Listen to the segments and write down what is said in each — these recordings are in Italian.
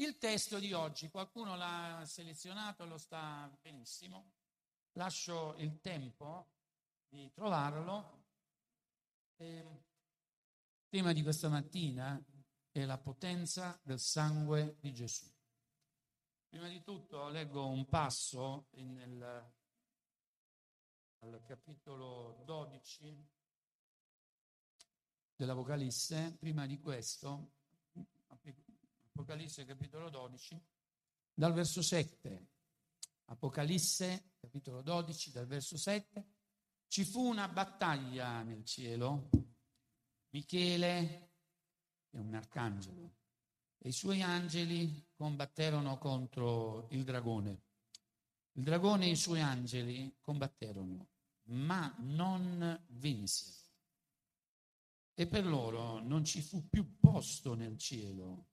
Il testo di oggi, qualcuno l'ha selezionato, lo sta benissimo. Lascio il tempo di trovarlo. Il tema di questa mattina è la potenza del sangue di Gesù. Prima di tutto leggo un passo nel, al capitolo 12 dell'Apocalisse. Prima di questo, Apocalisse capitolo 12, dal verso 7. Apocalisse capitolo 12, dal verso 7. Ci fu una battaglia nel cielo. Michele è un arcangelo e i suoi angeli combatterono contro il dragone. Il dragone e i suoi angeli combatterono, ma non vinsero. E per loro non ci fu più posto nel cielo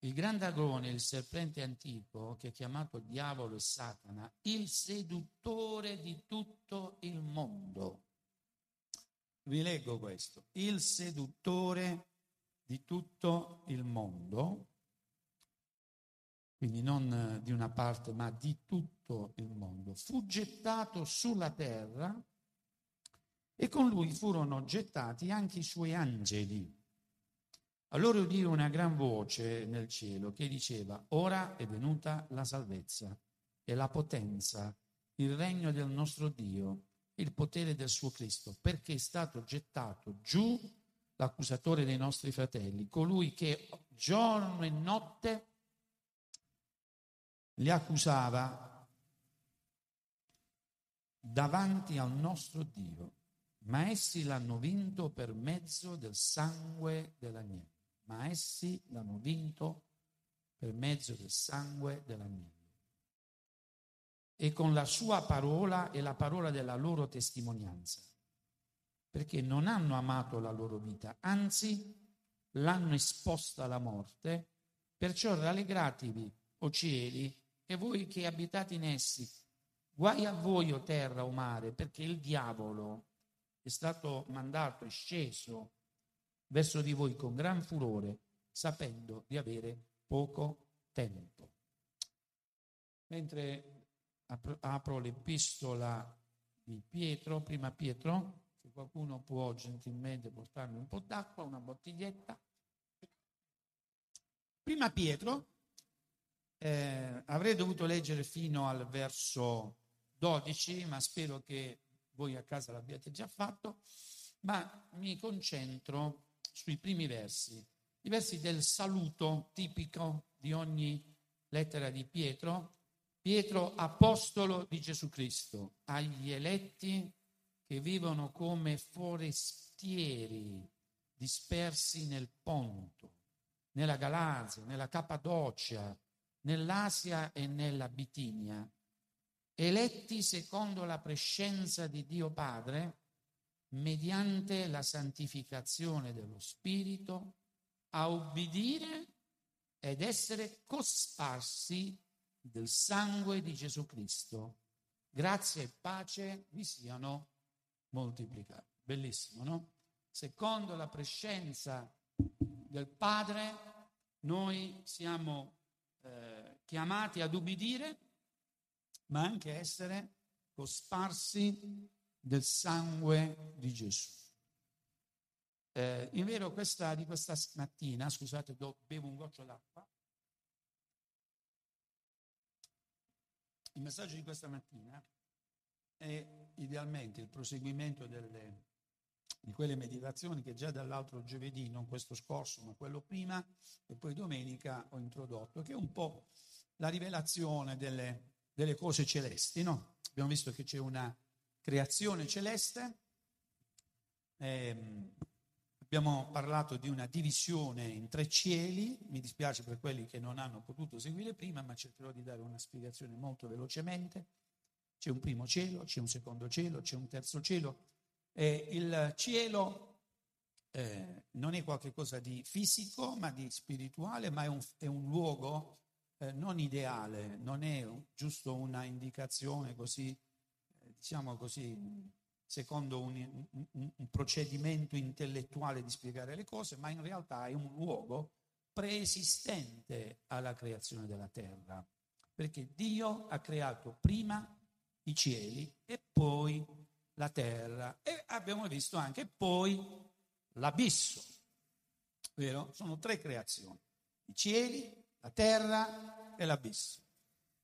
il gran dragone, il serpente antico, che è chiamato diavolo e Satana, il seduttore di tutto il mondo. Vi leggo questo. Il seduttore di tutto il mondo, quindi non di una parte, ma di tutto il mondo, fu gettato sulla terra e con lui furono gettati anche i suoi angeli allora udì una gran voce nel cielo che diceva, ora è venuta la salvezza e la potenza, il regno del nostro Dio, il potere del suo Cristo, perché è stato gettato giù l'accusatore dei nostri fratelli, colui che giorno e notte li accusava davanti al nostro Dio, ma essi l'hanno vinto per mezzo del sangue dell'agnello ma essi l'hanno vinto per mezzo del sangue dell'agnello. E con la sua parola e la parola della loro testimonianza, perché non hanno amato la loro vita, anzi l'hanno esposta alla morte, perciò rallegratevi, o cieli, e voi che abitate in essi, guai a voi, o terra o mare, perché il diavolo è stato mandato e sceso verso di voi con gran furore, sapendo di avere poco tempo. Mentre apro l'epistola di Pietro, prima Pietro, se qualcuno può gentilmente portarmi un po' d'acqua, una bottiglietta. Prima Pietro, eh, avrei dovuto leggere fino al verso 12, ma spero che voi a casa l'abbiate già fatto, ma mi concentro sui primi versi, i versi del saluto tipico di ogni lettera di Pietro, Pietro apostolo di Gesù Cristo, agli eletti che vivono come forestieri dispersi nel Ponto, nella Galazia, nella Cappadocia, nell'Asia e nella Bitinia, eletti secondo la prescenza di Dio Padre, mediante la santificazione dello Spirito, a obbedire ed essere cosparsi del sangue di Gesù Cristo. Grazie e pace vi siano moltiplicati. Bellissimo, no? Secondo la prescenza del Padre, noi siamo eh, chiamati ad ubbidire, ma anche essere cosparsi del sangue di Gesù. Eh, in vero, questa, di questa mattina, scusate, do, bevo un goccio d'acqua. Il messaggio di questa mattina è idealmente il proseguimento delle, di quelle meditazioni che già dall'altro giovedì, non questo scorso, ma quello prima, e poi domenica ho introdotto, che è un po' la rivelazione delle, delle cose celesti. No? Abbiamo visto che c'è una creazione celeste. Eh, abbiamo parlato di una divisione in tre cieli, mi dispiace per quelli che non hanno potuto seguire prima, ma cercherò di dare una spiegazione molto velocemente. C'è un primo cielo, c'è un secondo cielo, c'è un terzo cielo. Eh, il cielo eh, non è qualcosa di fisico, ma di spirituale, ma è un, è un luogo eh, non ideale, non è giusto una indicazione così diciamo così, secondo un, un, un, procedimento intellettuale di spiegare le cose, ma in realtà è un luogo preesistente alla creazione della terra, perché Dio ha creato prima i cieli e poi la terra e abbiamo visto anche poi l'abisso, vero? Sono tre creazioni, i cieli, la terra e l'abisso.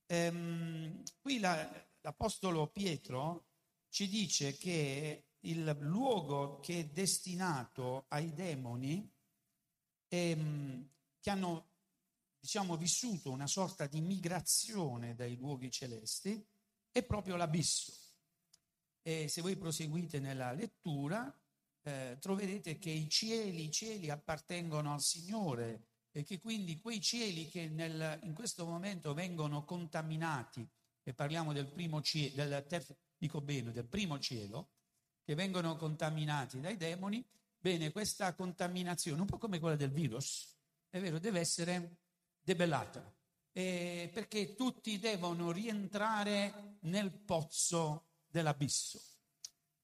Ehm, qui la, l'Apostolo Pietro ci dice che il luogo che è destinato ai demoni, ehm, che hanno diciamo, vissuto una sorta di migrazione dai luoghi celesti, è proprio l'abisso. E se voi proseguite nella lettura, eh, troverete che i cieli, i cieli appartengono al Signore e che quindi quei cieli che nel, in questo momento vengono contaminati, e parliamo del primo cielo, del, ter, dico bene, del primo cielo, che vengono contaminati dai demoni, bene, questa contaminazione, un po' come quella del virus, è vero, deve essere debellata, eh, perché tutti devono rientrare nel pozzo dell'abisso.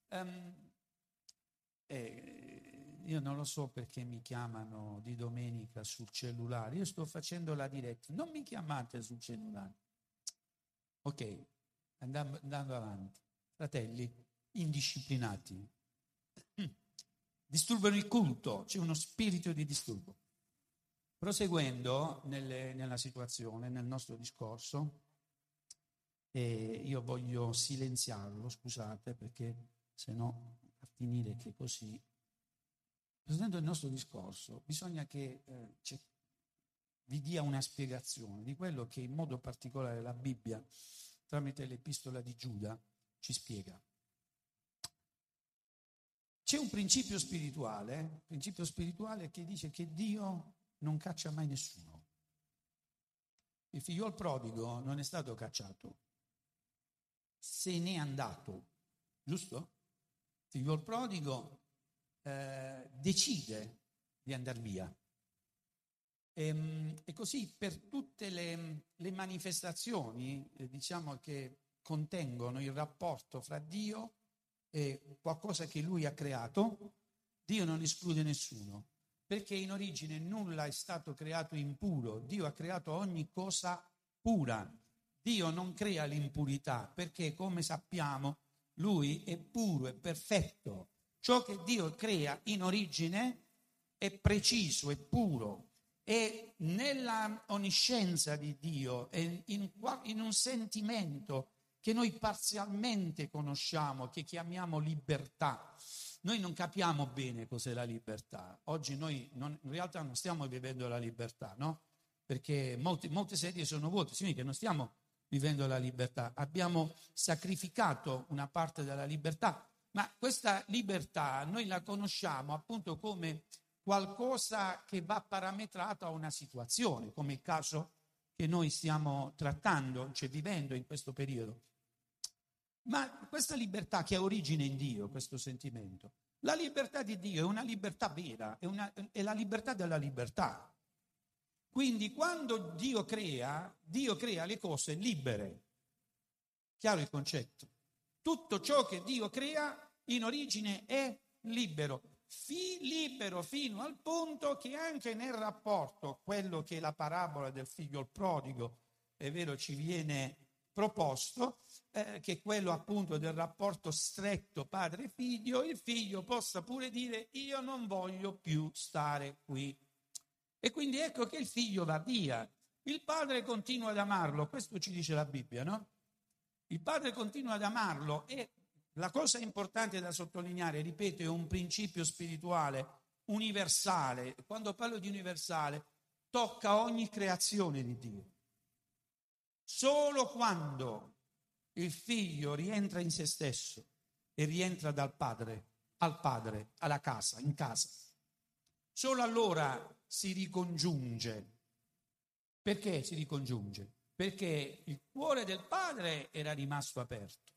Um, eh, io non lo so perché mi chiamano di domenica sul cellulare, io sto facendo la diretta, non mi chiamate sul cellulare. Ok, andando, andando avanti. Fratelli, indisciplinati, disturbano il culto, c'è uno spirito di disturbo. Proseguendo nelle, nella situazione, nel nostro discorso, e io voglio silenziarlo, scusate, perché se no a finire che così. Proseguendo il nostro discorso, bisogna che eh, vi dia una spiegazione di quello che in modo particolare la Bibbia, tramite l'epistola di Giuda, ci spiega. C'è un principio spirituale, principio spirituale che dice che Dio non caccia mai nessuno. Il figliol prodigo non è stato cacciato, se n'è andato, giusto? Il figliol prodigo eh, decide di andare via. E, ehm, e, così per tutte le, le manifestazioni, eh, diciamo, che contengono il rapporto fra Dio e qualcosa che Lui ha creato, Dio non esclude nessuno perché in origine nulla è stato creato impuro, Dio ha creato ogni cosa pura. Dio non crea l'impurità perché, come sappiamo, Lui è puro, è perfetto. Ciò che Dio crea in origine è preciso, è puro. E nella onniscienza di Dio, in, in un sentimento che noi parzialmente conosciamo, che chiamiamo libertà, noi non capiamo bene cos'è la libertà. Oggi noi non, in realtà non stiamo vivendo la libertà, no? Perché molti, molte sedie sono vuote, significa che non stiamo vivendo la libertà. Abbiamo sacrificato una parte della libertà, ma questa libertà noi la conosciamo appunto come qualcosa che va parametrato a una situazione, come il caso che noi stiamo trattando, cioè vivendo in questo periodo. Ma questa libertà che ha origine in Dio, questo sentimento, la libertà di Dio è una libertà vera, è, una, è la libertà della libertà. Quindi quando Dio crea, Dio crea le cose libere. Chiaro il concetto? Tutto ciò che Dio crea in origine è libero. Fi libero fino al punto che anche nel rapporto, quello che la parabola del figlio il prodigo, è vero, ci viene proposto, eh, che quello appunto del rapporto stretto padre-figlio, il figlio possa pure dire io non voglio più stare qui. E quindi ecco che il figlio va via. Il padre continua ad amarlo, questo ci dice la Bibbia, no? Il padre continua ad amarlo e la cosa importante da sottolineare, ripeto, è un principio spirituale universale. Quando parlo di universale, tocca ogni creazione di Dio. Solo quando il figlio rientra in se stesso e rientra dal padre, al padre, alla casa, in casa, solo allora si ricongiunge. Perché si ricongiunge? Perché il cuore del padre era rimasto aperto,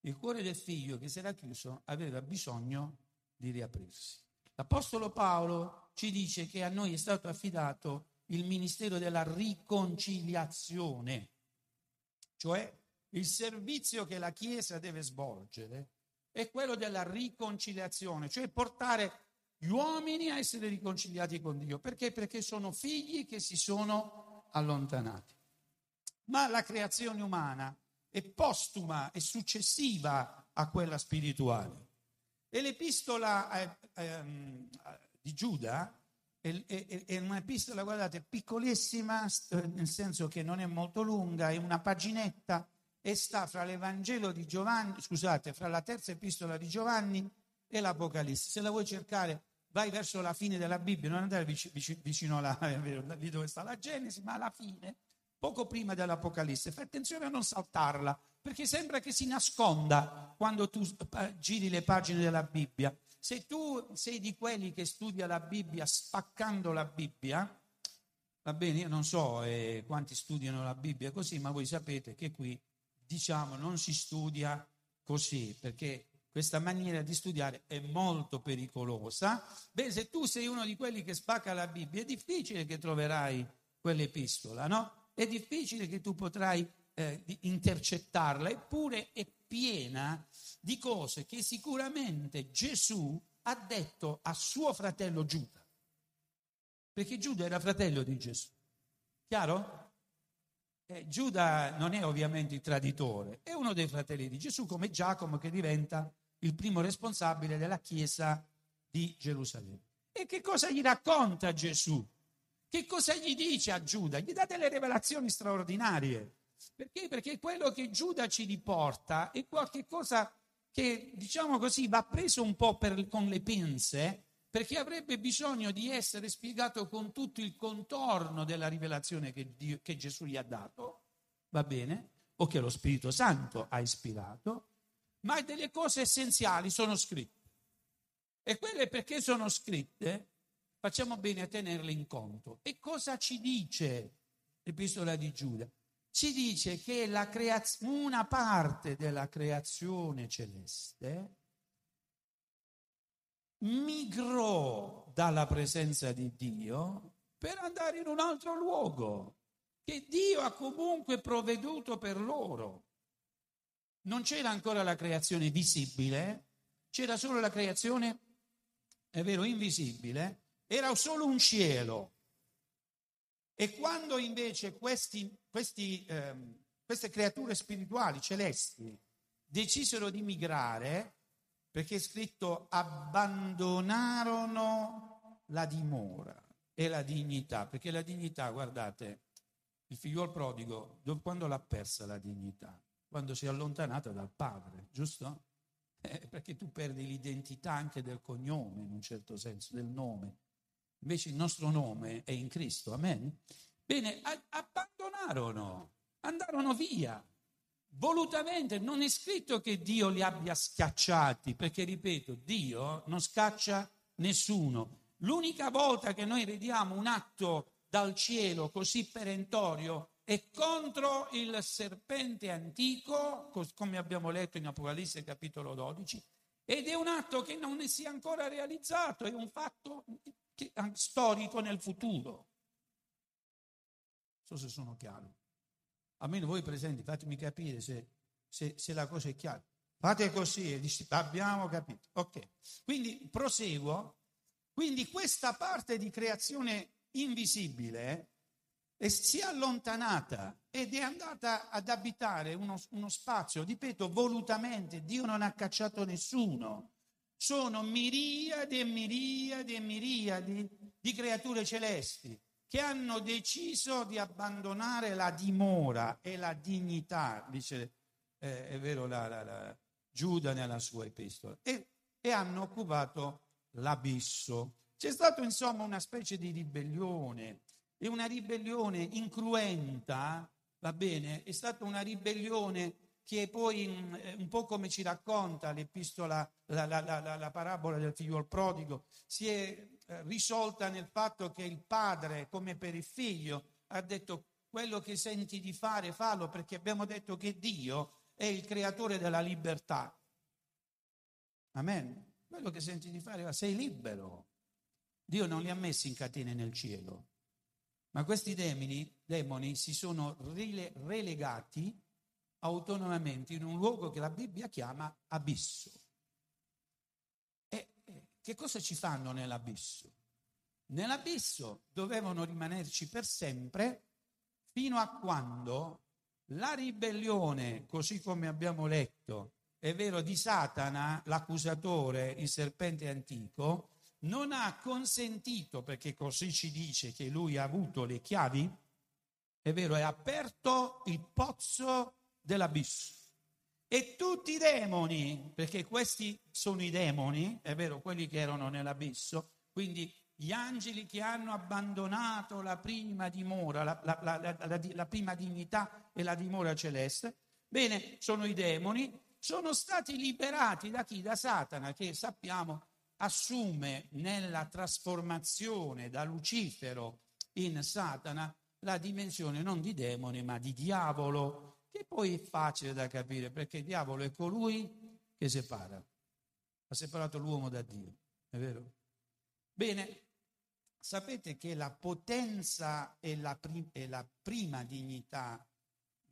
il cuore del figlio che si era chiuso aveva bisogno di riaprirsi. L'Apostolo Paolo ci dice che a noi è stato affidato il ministero della riconciliazione cioè il servizio che la Chiesa deve svolgere è quello della riconciliazione, cioè portare gli uomini a essere riconciliati con Dio. Perché? Perché sono figli che si sono allontanati. Ma la creazione umana è postuma e successiva a quella spirituale. E l'epistola eh, eh, di Giuda è, è, è, un'epistola, guardate, piccolissima, nel senso che non è molto lunga, è una paginetta e sta fra l'Evangelo di Giovanni, scusate, fra la terza epistola di Giovanni e l'Apocalisse. Se la vuoi cercare, vai verso la fine della Bibbia, non andare vicino, alla, dove sta la Genesi, ma alla fine, poco prima dell'Apocalisse. Fai attenzione a non saltarla, perché sembra che si nasconda quando tu eh, giri le pagine della Bibbia. Se tu sei di quelli che studia la Bibbia spaccando la Bibbia, va bene, io non so eh, quanti studiano la Bibbia così, ma voi sapete che qui, diciamo, non si studia così, perché questa maniera di studiare è molto pericolosa. Beh, se tu sei uno di quelli che spacca la Bibbia, è difficile che troverai quell'epistola, no? È difficile che tu potrai eh, intercettarla, eppure è piena di cose che sicuramente Gesù ha detto a suo fratello Giuda. Perché Giuda era fratello di Gesù. Chiaro? Eh, Giuda non è ovviamente il traditore, è uno dei fratelli di Gesù, come Giacomo che diventa il primo responsabile della chiesa di Gerusalemme. E che cosa gli racconta Gesù? Che cosa gli dice a Giuda? Gli dà delle rivelazioni straordinarie. Perché? Perché quello che Giuda ci riporta è qualcosa che, diciamo così, va preso un po' per, con le pinze, perché avrebbe bisogno di essere spiegato con tutto il contorno della rivelazione che, Dio, che Gesù gli ha dato, va bene? O che lo Spirito Santo ha ispirato, ma delle cose essenziali sono scritte. E quelle perché sono scritte, facciamo bene a tenerle in conto. E cosa ci dice l'epistola di Giuda? Ci dice che creaz- una parte della creazione celeste migrò dalla presenza di Dio per andare in un altro luogo che Dio ha comunque provveduto per loro non c'era ancora la creazione visibile, c'era solo la creazione, è vero, invisibile, era solo un cielo. E quando invece questi, questi, ehm, queste creature spirituali celesti decisero di migrare, perché è scritto abbandonarono la dimora e la dignità, perché la dignità, guardate, il figliuolo prodigo, quando l'ha persa la dignità? quando si è allontanato dal padre, giusto? Eh, perché tu perdi l'identità anche del cognome, in un certo senso, del nome. Invece il nostro nome è in Cristo, amen? Bene, a- abbandonarono, andarono via. Volutamente non è scritto che Dio li abbia schiacciati, perché ripeto, Dio non scaccia nessuno. L'unica volta che noi vediamo un atto dal cielo così perentorio è contro il serpente antico, come abbiamo letto in Apocalisse capitolo 12, ed è un atto che non si è ancora realizzato, è un fatto storico nel futuro. Non so se sono chiaro. Almeno voi presenti, fatemi capire se, se, se la cosa è chiara. Fate così e dici, abbiamo capito. Ok, quindi proseguo. Quindi questa parte di creazione invisibile e si è allontanata ed è andata ad abitare uno, uno, spazio, ripeto, volutamente, Dio non ha cacciato nessuno. Sono miriadi e miriadi e miriadi di creature celesti che hanno deciso di abbandonare la dimora e la dignità, dice, eh, è vero, la, la, la, Giuda nella sua epistola, e, e hanno occupato l'abisso. C'è stata insomma una specie di ribellione è una ribellione incruenta, va bene? È stata una ribellione che poi, mm, eh, un po' come ci racconta l'epistola, la, la, la, la parabola del figlio prodigo, si è eh, risolta nel fatto che il padre, come per il figlio, ha detto quello che senti di fare, fallo, perché abbiamo detto che Dio è il creatore della libertà. Amen. Quello che senti di fare, sei libero. Dio non li ha messi in catene nel cielo. Ma questi demoni, demoni si sono relegati autonomamente in un luogo che la Bibbia chiama abisso. E che cosa ci fanno nell'abisso? Nell'abisso dovevano rimanerci per sempre fino a quando la ribellione, così come abbiamo letto, è vero, di Satana, l'accusatore, il serpente antico, non ha consentito, perché così ci dice che lui ha avuto le chiavi, è vero, è aperto il pozzo dell'abisso. E tutti i demoni, perché questi sono i demoni, è vero, quelli che erano nell'abisso, quindi gli angeli che hanno abbandonato la prima dimora, la, la, la, la prima dignità e la dimora celeste, bene, sono i demoni, sono stati liberati da chi? Da Satana, che sappiamo assume nella trasformazione da Lucifero in Satana la dimensione non di demone ma di diavolo, che poi è facile da capire perché il diavolo è colui che separa, ha separato l'uomo da Dio, è vero? Bene, sapete che la potenza e la, prim- e la prima dignità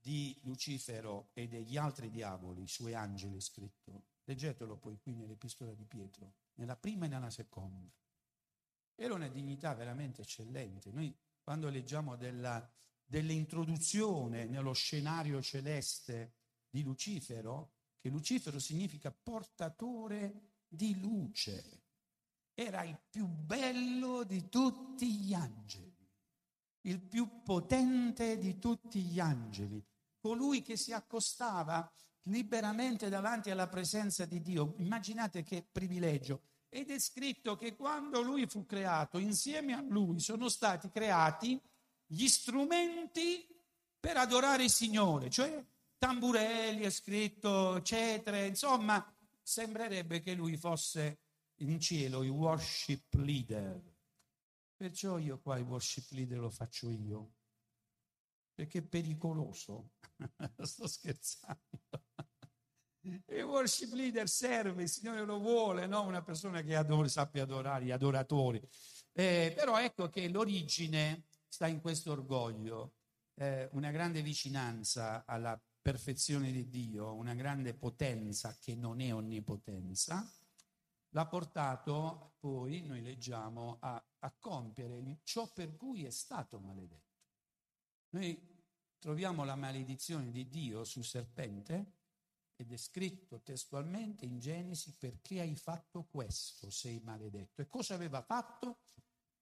di Lucifero e degli altri diavoli, i suoi angeli scritto, leggetelo poi qui nell'epistola di Pietro, nella prima e nella seconda. Era una dignità veramente eccellente. Noi quando leggiamo della, dell'introduzione nello scenario celeste di Lucifero, che Lucifero significa portatore di luce, era il più bello di tutti gli angeli, il più potente di tutti gli angeli, colui che si accostava liberamente davanti alla presenza di Dio. Immaginate che privilegio. Ed è scritto che quando lui fu creato, insieme a lui sono stati creati gli strumenti per adorare il Signore, cioè tamburelli, è scritto, cetre, insomma, sembrerebbe che lui fosse in cielo il worship leader. Perciò io qua il worship leader lo faccio io, perché è pericoloso. Sto scherzando. Il worship leader serve, il Signore lo vuole, no? una persona che adora, sappia adorare, gli adoratori. Eh, però ecco che l'origine sta in questo orgoglio, eh, una grande vicinanza alla perfezione di Dio, una grande potenza che non è onnipotenza, l'ha portato poi, noi leggiamo, a, a compiere ciò per cui è stato maledetto. Noi troviamo la maledizione di Dio sul serpente ed è scritto testualmente in Genesi perché hai fatto questo, sei maledetto. E cosa aveva fatto?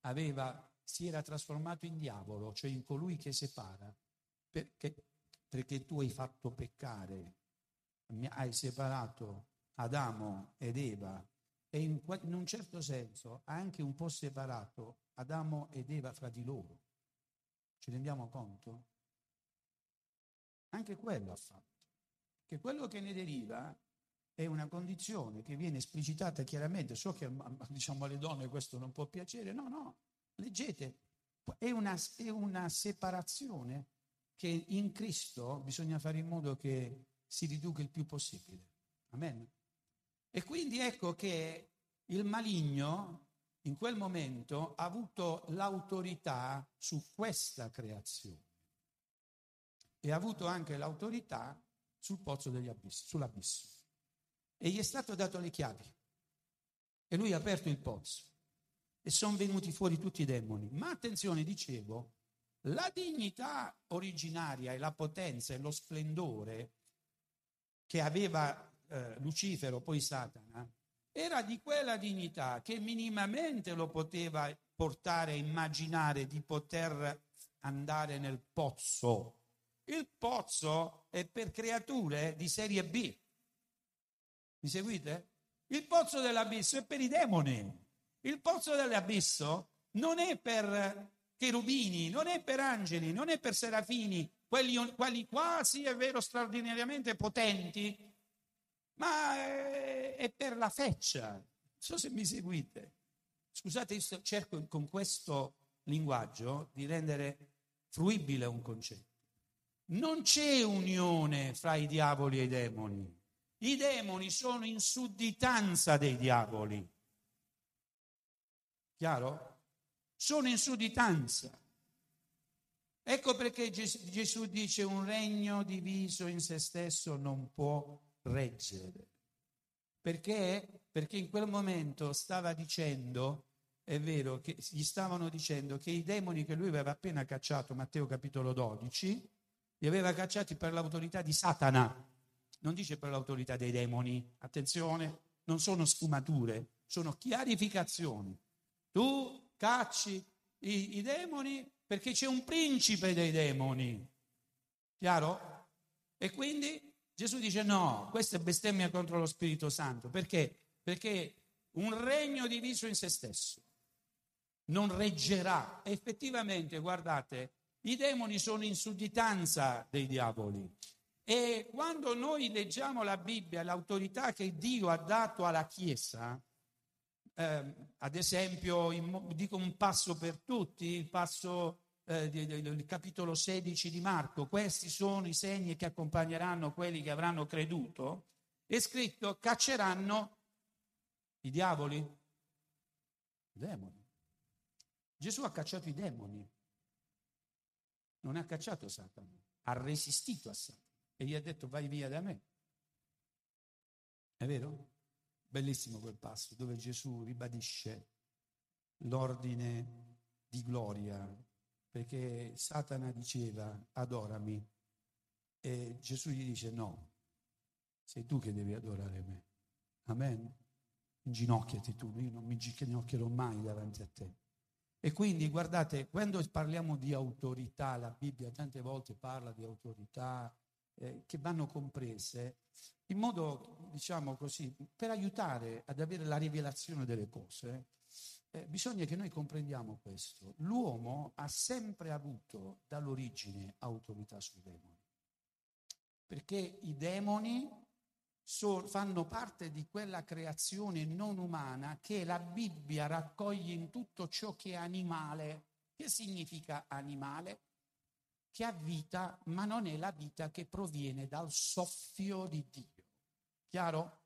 Aveva, si era trasformato in diavolo, cioè in colui che separa, perché, perché tu hai fatto peccare, hai separato Adamo ed Eva e in, in un certo senso anche un po' separato Adamo ed Eva fra di loro. Ci rendiamo conto? Anche quello ha fatto. Che quello che ne deriva è una condizione che viene esplicitata chiaramente. So che diciamo alle donne questo non può piacere. No, no, leggete. È una, è una separazione che in Cristo bisogna fare in modo che si riduca il più possibile. Amen. E quindi ecco che il maligno in quel momento ha avuto l'autorità su questa creazione e ha avuto anche l'autorità sul pozzo degli abissi, sull'abisso. E gli è stato dato le chiavi. E lui ha aperto il pozzo. E sono venuti fuori tutti i demoni. Ma attenzione, dicevo, la dignità originaria e la potenza e lo splendore che aveva eh, Lucifero, poi Satana, era di quella dignità che minimamente lo poteva portare a immaginare di poter andare nel pozzo il pozzo è per creature di serie B. Mi seguite? Il pozzo dell'abisso è per i demoni. Il pozzo dell'abisso non è per cherubini, non è per angeli, non è per serafini, quelli, quelli quasi, è vero, straordinariamente potenti, ma è, è per la feccia. Non so se mi seguite. Scusate, io cerco con questo linguaggio di rendere fruibile un concetto. Non c'è unione fra i diavoli e i demoni. I demoni sono in sudditanza dei diavoli. Chiaro? Sono in sudditanza. Ecco perché Gesù dice un regno diviso in se stesso non può reggere. Perché Perché in quel momento stava dicendo, è vero, che gli stavano dicendo che i demoni che lui aveva appena cacciato, Matteo capitolo 12, li aveva cacciati per l'autorità di Satana. Non dice per l'autorità dei demoni. Attenzione, non sono sfumature, sono chiarificazioni. Tu cacci i, i demoni perché c'è un principe dei demoni. Chiaro? E quindi Gesù dice no, questa è bestemmia contro lo Spirito Santo. Perché? Perché un regno diviso in se stesso non reggerà. Effettivamente, guardate, i demoni sono in sudditanza dei diavoli. E quando noi leggiamo la Bibbia, l'autorità che Dio ha dato alla Chiesa, eh, ad esempio, in, dico un passo per tutti, il passo eh, del capitolo 16 di Marco, questi sono i segni che accompagneranno quelli che avranno creduto, è scritto cacceranno i diavoli, i demoni. Gesù ha cacciato i demoni, non ha cacciato Satana, ha resistito a Satana e gli ha detto vai via da me. È vero? Bellissimo quel passo dove Gesù ribadisce l'ordine di gloria, perché Satana diceva adorami e Gesù gli dice no, sei tu che devi adorare me. Amen. Inginocchiati tu, io non mi inginocchierò mai davanti a te. E quindi guardate, quando parliamo di autorità, la Bibbia tante volte parla di autorità eh, che vanno comprese in modo, diciamo così, per aiutare ad avere la rivelazione delle cose, eh, bisogna che noi comprendiamo questo. L'uomo ha sempre avuto dall'origine autorità sui demoni, perché i demoni so, fanno parte di quella creazione non umana che la Bibbia raccoglie in tutto ciò che è animale. Che significa animale? Che ha vita, ma non è la vita che proviene dal soffio di Dio. Chiaro?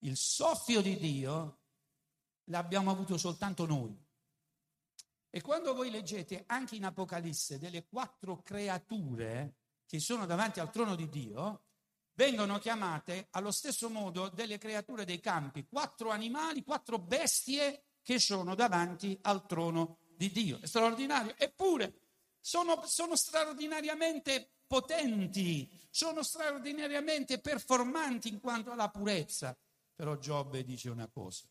Il soffio di Dio l'abbiamo avuto soltanto noi. E quando voi leggete anche in Apocalisse delle quattro creature che sono davanti al trono di Dio, vengono chiamate allo stesso modo delle creature dei campi, quattro animali, quattro bestie che sono davanti al trono di Dio. È straordinario. Eppure sono, sono straordinariamente potenti, sono straordinariamente performanti in quanto alla purezza. Però Giobbe dice una cosa,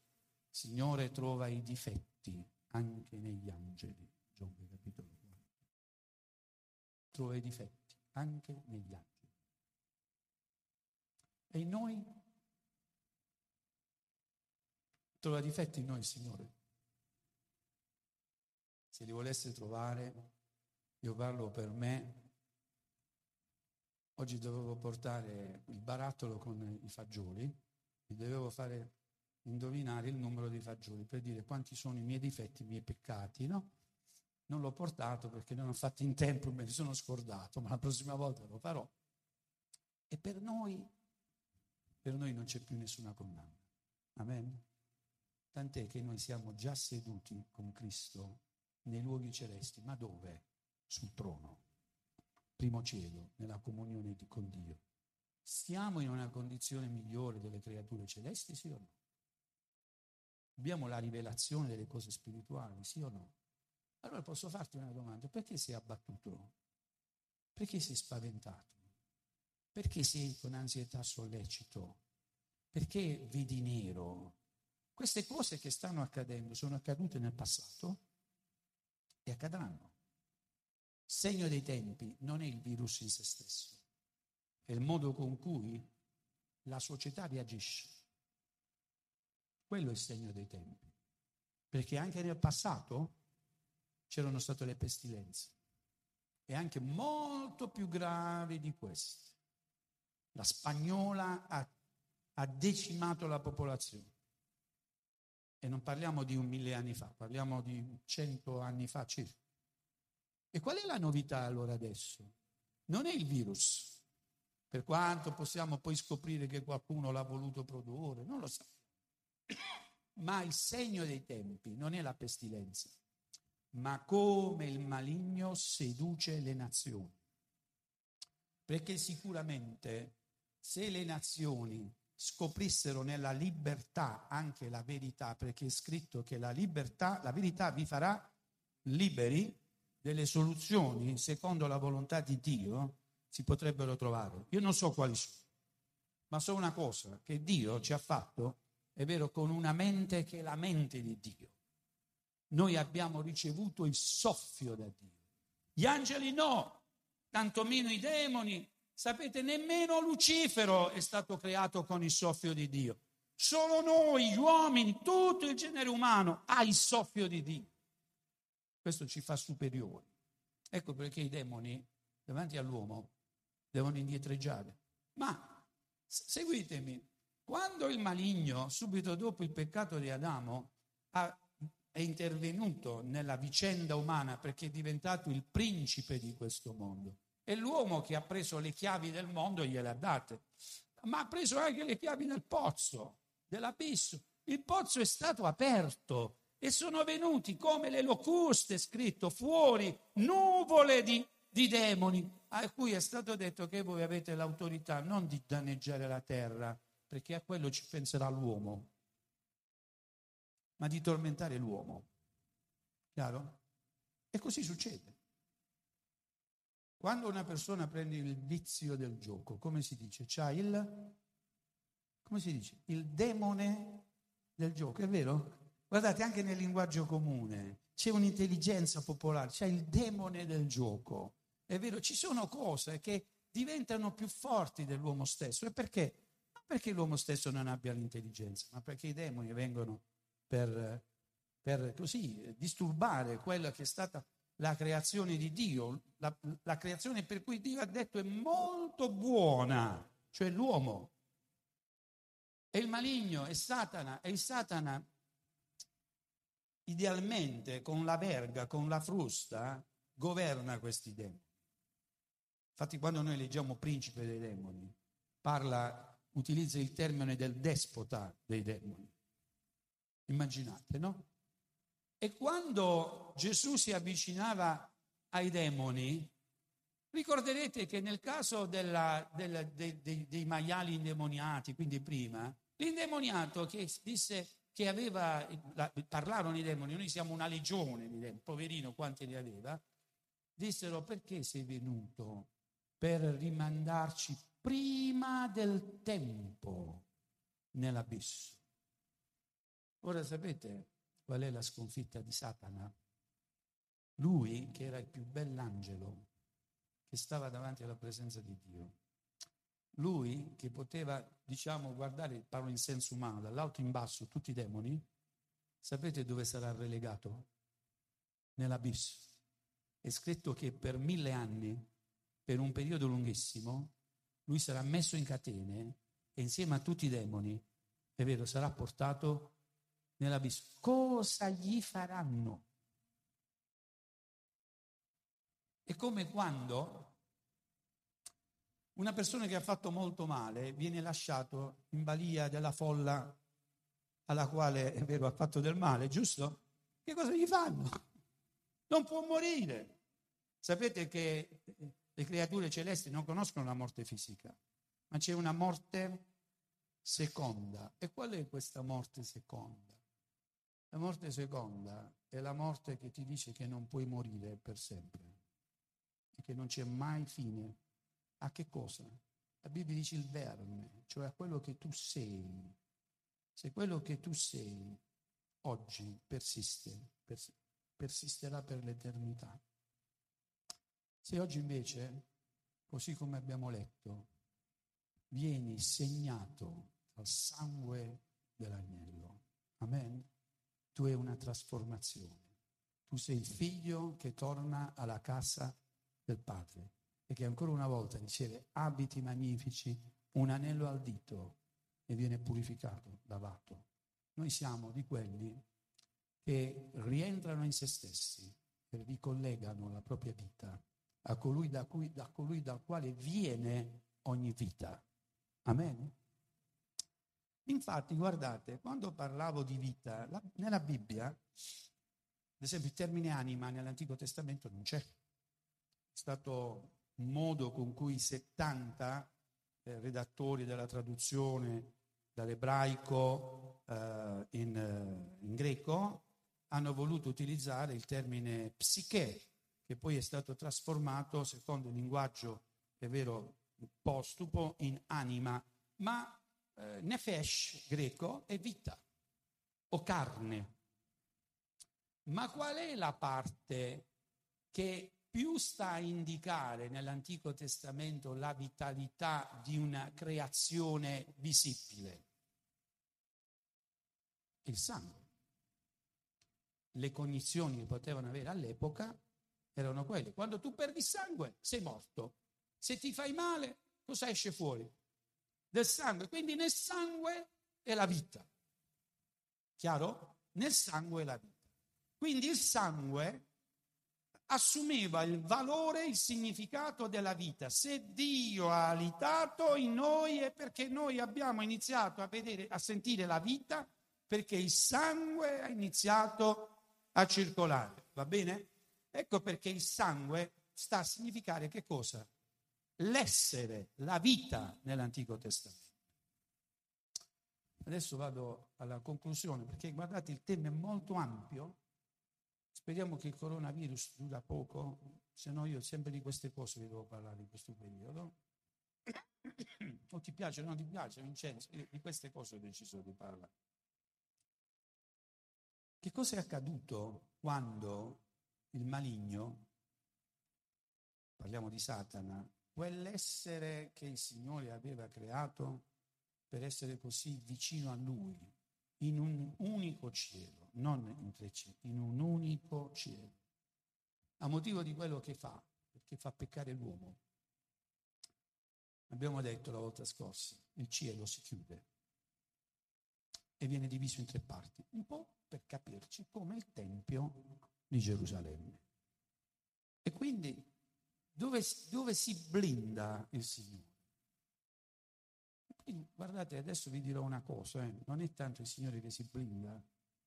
Signore trova i difetti anche negli angeli. Giobbe capitolo 4. Trova i difetti anche negli angeli. E in noi? Trova difetti in noi, Signore. Se li volesse trovare, io parlo per me, Oggi dovevo portare il barattolo con i fagioli e dovevo fare indovinare il numero di fagioli per dire quanti sono i miei difetti, i miei peccati, no? Non l'ho portato perché non ho fatto in tempo, me li sono scordato, ma la prossima volta lo farò. E per noi, per noi non c'è più nessuna condanna. Amen? Tant'è che noi siamo già seduti con Cristo nei luoghi celesti, ma dove? Sul trono primo cielo, nella comunione con Dio. Stiamo in una condizione migliore delle creature celesti, sì o no? Abbiamo la rivelazione delle cose spirituali, sì o no? Allora posso farti una domanda, perché sei abbattuto? Perché sei spaventato? Perché sei con ansietà sollecito? Perché vedi nero? Queste cose che stanno accadendo sono accadute nel passato e accadranno segno dei tempi non è il virus in se stesso, è il modo con cui la società reagisce. Quello è il segno dei tempi. Perché anche nel passato c'erano state le pestilenze e anche molto più gravi di queste. La spagnola ha, ha decimato la popolazione. E non parliamo di un mille anni fa, parliamo di cento anni fa circa. E qual è la novità allora adesso? Non è il virus, per quanto possiamo poi scoprire che qualcuno l'ha voluto produrre, non lo so. Ma il segno dei tempi non è la pestilenza, ma come il maligno seduce le nazioni. Perché sicuramente se le nazioni scoprissero nella libertà anche la verità, perché è scritto che la libertà, la verità vi farà liberi delle soluzioni secondo la volontà di Dio si potrebbero trovare. Io non so quali sono, ma so una cosa, che Dio ci ha fatto, è vero, con una mente che è la mente di Dio. Noi abbiamo ricevuto il soffio da Dio. Gli angeli no, tantomeno i demoni. Sapete, nemmeno Lucifero è stato creato con il soffio di Dio. Solo noi, gli uomini, tutto il genere umano ha il soffio di Dio. Questo ci fa superiori. Ecco perché i demoni davanti all'uomo devono indietreggiare. Ma seguitemi, quando il maligno, subito dopo il peccato di Adamo, ha, è intervenuto nella vicenda umana perché è diventato il principe di questo mondo, è l'uomo che ha preso le chiavi del mondo e gliele ha date, ma ha preso anche le chiavi del pozzo, dell'abisso. Il pozzo è stato aperto e sono venuti come le locuste, scritto fuori, nuvole di, di demoni, a cui è stato detto che voi avete l'autorità non di danneggiare la terra, perché a quello ci penserà l'uomo, ma di tormentare l'uomo. Chiaro? E così succede. Quando una persona prende il vizio del gioco, come si dice? C'ha il, come si dice? Il demone del gioco, è vero? Guardate, anche nel linguaggio comune c'è un'intelligenza popolare, c'è il demone del gioco. È vero, ci sono cose che diventano più forti dell'uomo stesso. E perché? Non perché l'uomo stesso non abbia l'intelligenza, ma perché i demoni vengono per, per così disturbare quella che è stata la creazione di Dio, la, la creazione per cui Dio ha detto è molto buona, cioè l'uomo. E il maligno è Satana, e il Satana idealmente con la verga, con la frusta, governa questi demoni. Infatti quando noi leggiamo principe dei demoni, parla, utilizza il termine del despota dei demoni. Immaginate, no? E quando Gesù si avvicinava ai demoni, ricorderete che nel caso della, della, dei, dei, dei maiali indemoniati, quindi prima, l'indemoniato che disse che aveva, parlarono i demoni, noi siamo una legione di demoni, poverino quanti ne aveva, dissero perché sei venuto per rimandarci prima del tempo nell'abisso. Ora sapete qual è la sconfitta di Satana? Lui, che era il più bell'angelo, che stava davanti alla presenza di Dio, lui che poteva, diciamo, guardare, parlo in senso umano, dall'alto in basso tutti i demoni, sapete dove sarà relegato? Nell'abisso. È scritto che per mille anni, per un periodo lunghissimo, lui sarà messo in catene e insieme a tutti i demoni, è vero, sarà portato nell'abisso. Cosa gli faranno? È come quando una persona che ha fatto molto male viene lasciato in balia della folla alla quale, è vero, ha fatto del male, giusto? Che cosa gli fanno? Non può morire. Sapete che le creature celesti non conoscono la morte fisica, ma c'è una morte seconda. E qual è questa morte seconda? La morte seconda è la morte che ti dice che non puoi morire per sempre e che non c'è mai fine a che cosa? La Bibbia dice il verme, cioè a quello che tu sei. Se quello che tu sei oggi persiste, pers- persisterà per l'eternità. Se oggi invece, così come abbiamo letto, vieni segnato dal sangue dell'agnello, amen, tu hai una trasformazione. Tu sei il figlio che torna alla casa del padre e che ancora una volta riceve abiti magnifici, un anello al dito e viene purificato, lavato. Noi siamo di quelli che rientrano in se stessi e ricollegano la propria vita a colui da, cui, da colui dal quale viene ogni vita. Amen? Infatti, guardate, quando parlavo di vita, la, nella Bibbia, ad esempio il termine anima nell'Antico Testamento non c'è. È stato modo con cui 70 eh, redattori della traduzione dall'ebraico eh, in, eh, in greco, hanno voluto utilizzare il termine psiche, che poi è stato trasformato, secondo il linguaggio, è vero, postupo, in anima, ma eh, nefesh greco è vita o carne. Ma qual è la parte che più sta a indicare nell'Antico Testamento la vitalità di una creazione visibile? Il sangue. Le cognizioni che potevano avere all'epoca erano quelle. Quando tu perdi sangue, sei morto. Se ti fai male, cosa esce fuori? Del sangue. Quindi nel sangue è la vita. Chiaro? Nel sangue è la vita. Quindi il sangue assumeva il valore, il significato della vita. Se Dio ha alitato in noi è perché noi abbiamo iniziato a vedere, a sentire la vita, perché il sangue ha iniziato a circolare. Va bene? Ecco perché il sangue sta a significare che cosa? L'essere, la vita nell'Antico Testamento. Adesso vado alla conclusione perché guardate il tema è molto ampio. Speriamo che il coronavirus dura poco, se no io sempre di queste cose vi devo parlare in questo periodo. O ti piace o non ti piace, Vincenzo? Di queste cose ho deciso di parlare. Che cosa è accaduto quando il maligno, parliamo di Satana, quell'essere che il Signore aveva creato per essere così vicino a Lui, in un unico cielo, non in tre cieli, in un unico cielo, a motivo di quello che fa, perché fa peccare l'uomo. Abbiamo detto la volta scorsa, il cielo si chiude e viene diviso in tre parti, un po' per capirci come il Tempio di Gerusalemme. E quindi dove, dove si blinda il Signore? Quindi, guardate, adesso vi dirò una cosa, eh. non è tanto il Signore che si blinda,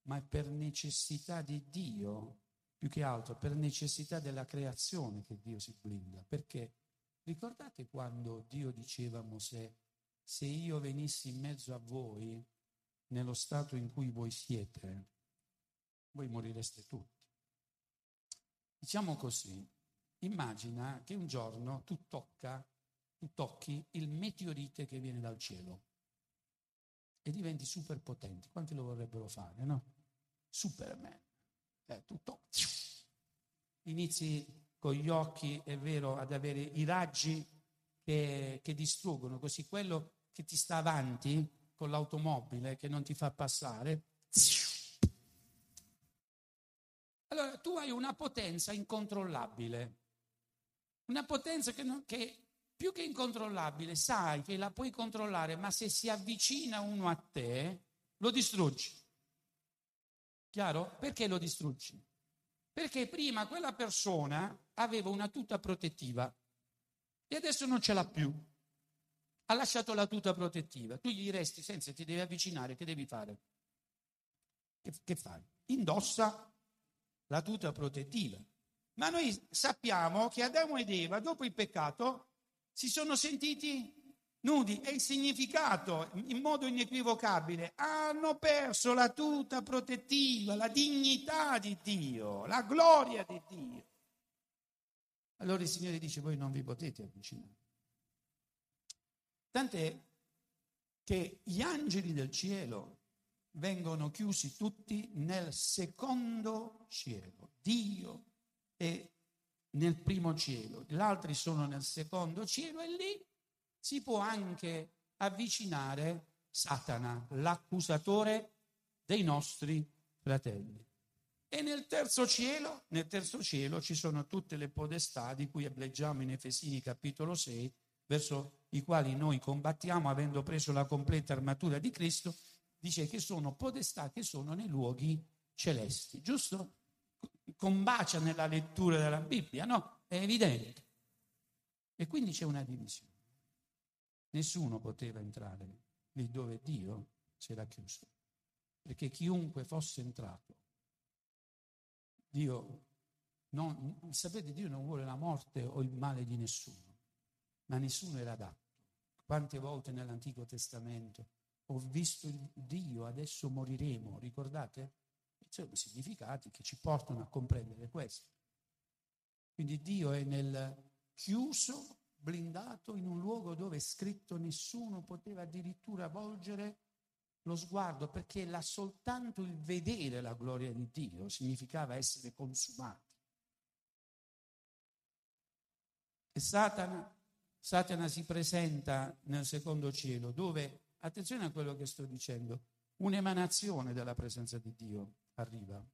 ma è per necessità di Dio, più che altro per necessità della creazione che Dio si blinda. Perché ricordate quando Dio diceva a Mosè, se io venissi in mezzo a voi, nello stato in cui voi siete, voi morireste tutti. Diciamo così, immagina che un giorno tu, tocca, tu tocchi il meteorite che viene dal cielo e diventi superpotente. Quanti lo vorrebbero fare, no? Superman. Eh, tu tocchi. Inizi con gli occhi, è vero, ad avere i raggi che, che distruggono, così quello che ti sta avanti con l'automobile che non ti fa passare. Allora tu hai una potenza incontrollabile, una potenza che, non, che più che incontrollabile, sai che la puoi controllare, ma se si avvicina uno a te, lo distruggi. Chiaro? Perché lo distruggi? Perché prima quella persona aveva una tuta protettiva e adesso non ce l'ha più ha lasciato la tuta protettiva, tu gli resti senza, ti devi avvicinare, che devi fare? Che, che fai? Indossa la tuta protettiva. Ma noi sappiamo che Adamo ed Eva, dopo il peccato, si sono sentiti nudi e il significato, in modo inequivocabile, hanno perso la tuta protettiva, la dignità di Dio, la gloria di Dio. Allora il Signore dice, voi non vi potete avvicinare. Tant'è che gli angeli del cielo vengono chiusi tutti nel secondo cielo. Dio è nel primo cielo, gli altri sono nel secondo cielo e lì si può anche avvicinare Satana, l'accusatore dei nostri fratelli. E nel terzo cielo, nel terzo cielo ci sono tutte le podestà di cui leggiamo in Efesini capitolo 6, verso i quali noi combattiamo avendo preso la completa armatura di Cristo, dice che sono podestà che sono nei luoghi celesti, giusto? Combacia nella lettura della Bibbia, no? È evidente. E quindi c'è una divisione. Nessuno poteva entrare lì dove Dio si era chiuso, perché chiunque fosse entrato, Dio, non, sapete, Dio non vuole la morte o il male di nessuno ma nessuno era adatto. Quante volte nell'Antico Testamento ho visto Dio, adesso moriremo, ricordate? Sono significati che ci portano a comprendere questo. Quindi Dio è nel chiuso, blindato, in un luogo dove scritto nessuno poteva addirittura volgere lo sguardo, perché là soltanto il vedere la gloria di Dio significava essere consumati. E Satana, Satana si presenta nel secondo cielo, dove, attenzione a quello che sto dicendo, un'emanazione della presenza di Dio arriva.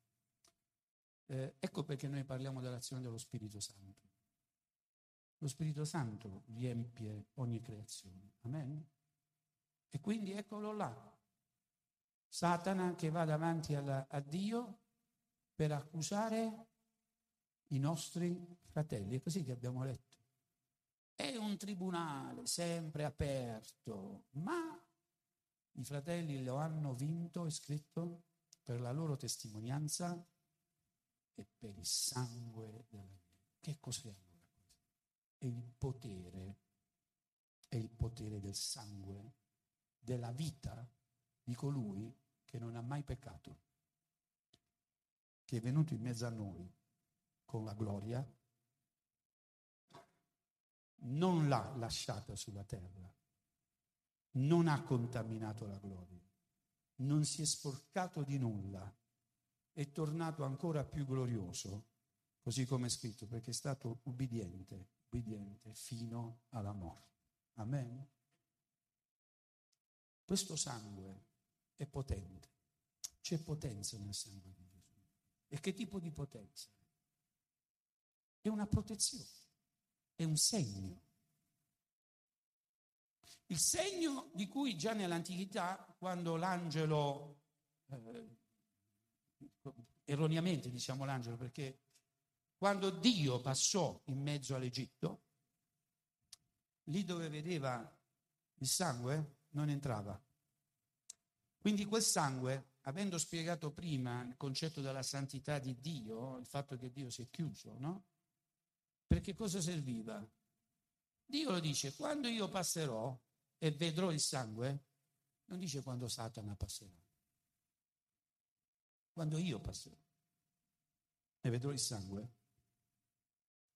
Eh, ecco perché noi parliamo dell'azione dello Spirito Santo. Lo Spirito Santo riempie ogni creazione. Amen? E quindi eccolo là, Satana che va davanti alla, a Dio per accusare i nostri fratelli. È così che abbiamo letto. È un tribunale sempre aperto, ma i fratelli lo hanno vinto, è scritto, per la loro testimonianza e per il sangue della. Che cos'è? È il potere, è il potere del sangue, della vita di colui che non ha mai peccato, che è venuto in mezzo a noi con la gloria, non l'ha lasciata sulla terra, non ha contaminato la gloria, non si è sporcato di nulla, è tornato ancora più glorioso, così come è scritto, perché è stato ubbidiente, ubbidiente fino alla morte. Amen. Questo sangue è potente. C'è potenza nel sangue di Gesù. E che tipo di potenza? È una protezione, è un segno. Il segno di cui già nell'antichità, quando l'angelo, eh, erroneamente diciamo l'angelo, perché quando Dio passò in mezzo all'Egitto, lì dove vedeva il sangue non entrava. Quindi quel sangue, avendo spiegato prima il concetto della santità di Dio, il fatto che Dio si è chiuso, no? Perché cosa serviva? Dio lo dice, quando io passerò e vedrò il sangue, non dice quando Satana passerà. Quando io passerò e vedrò il sangue,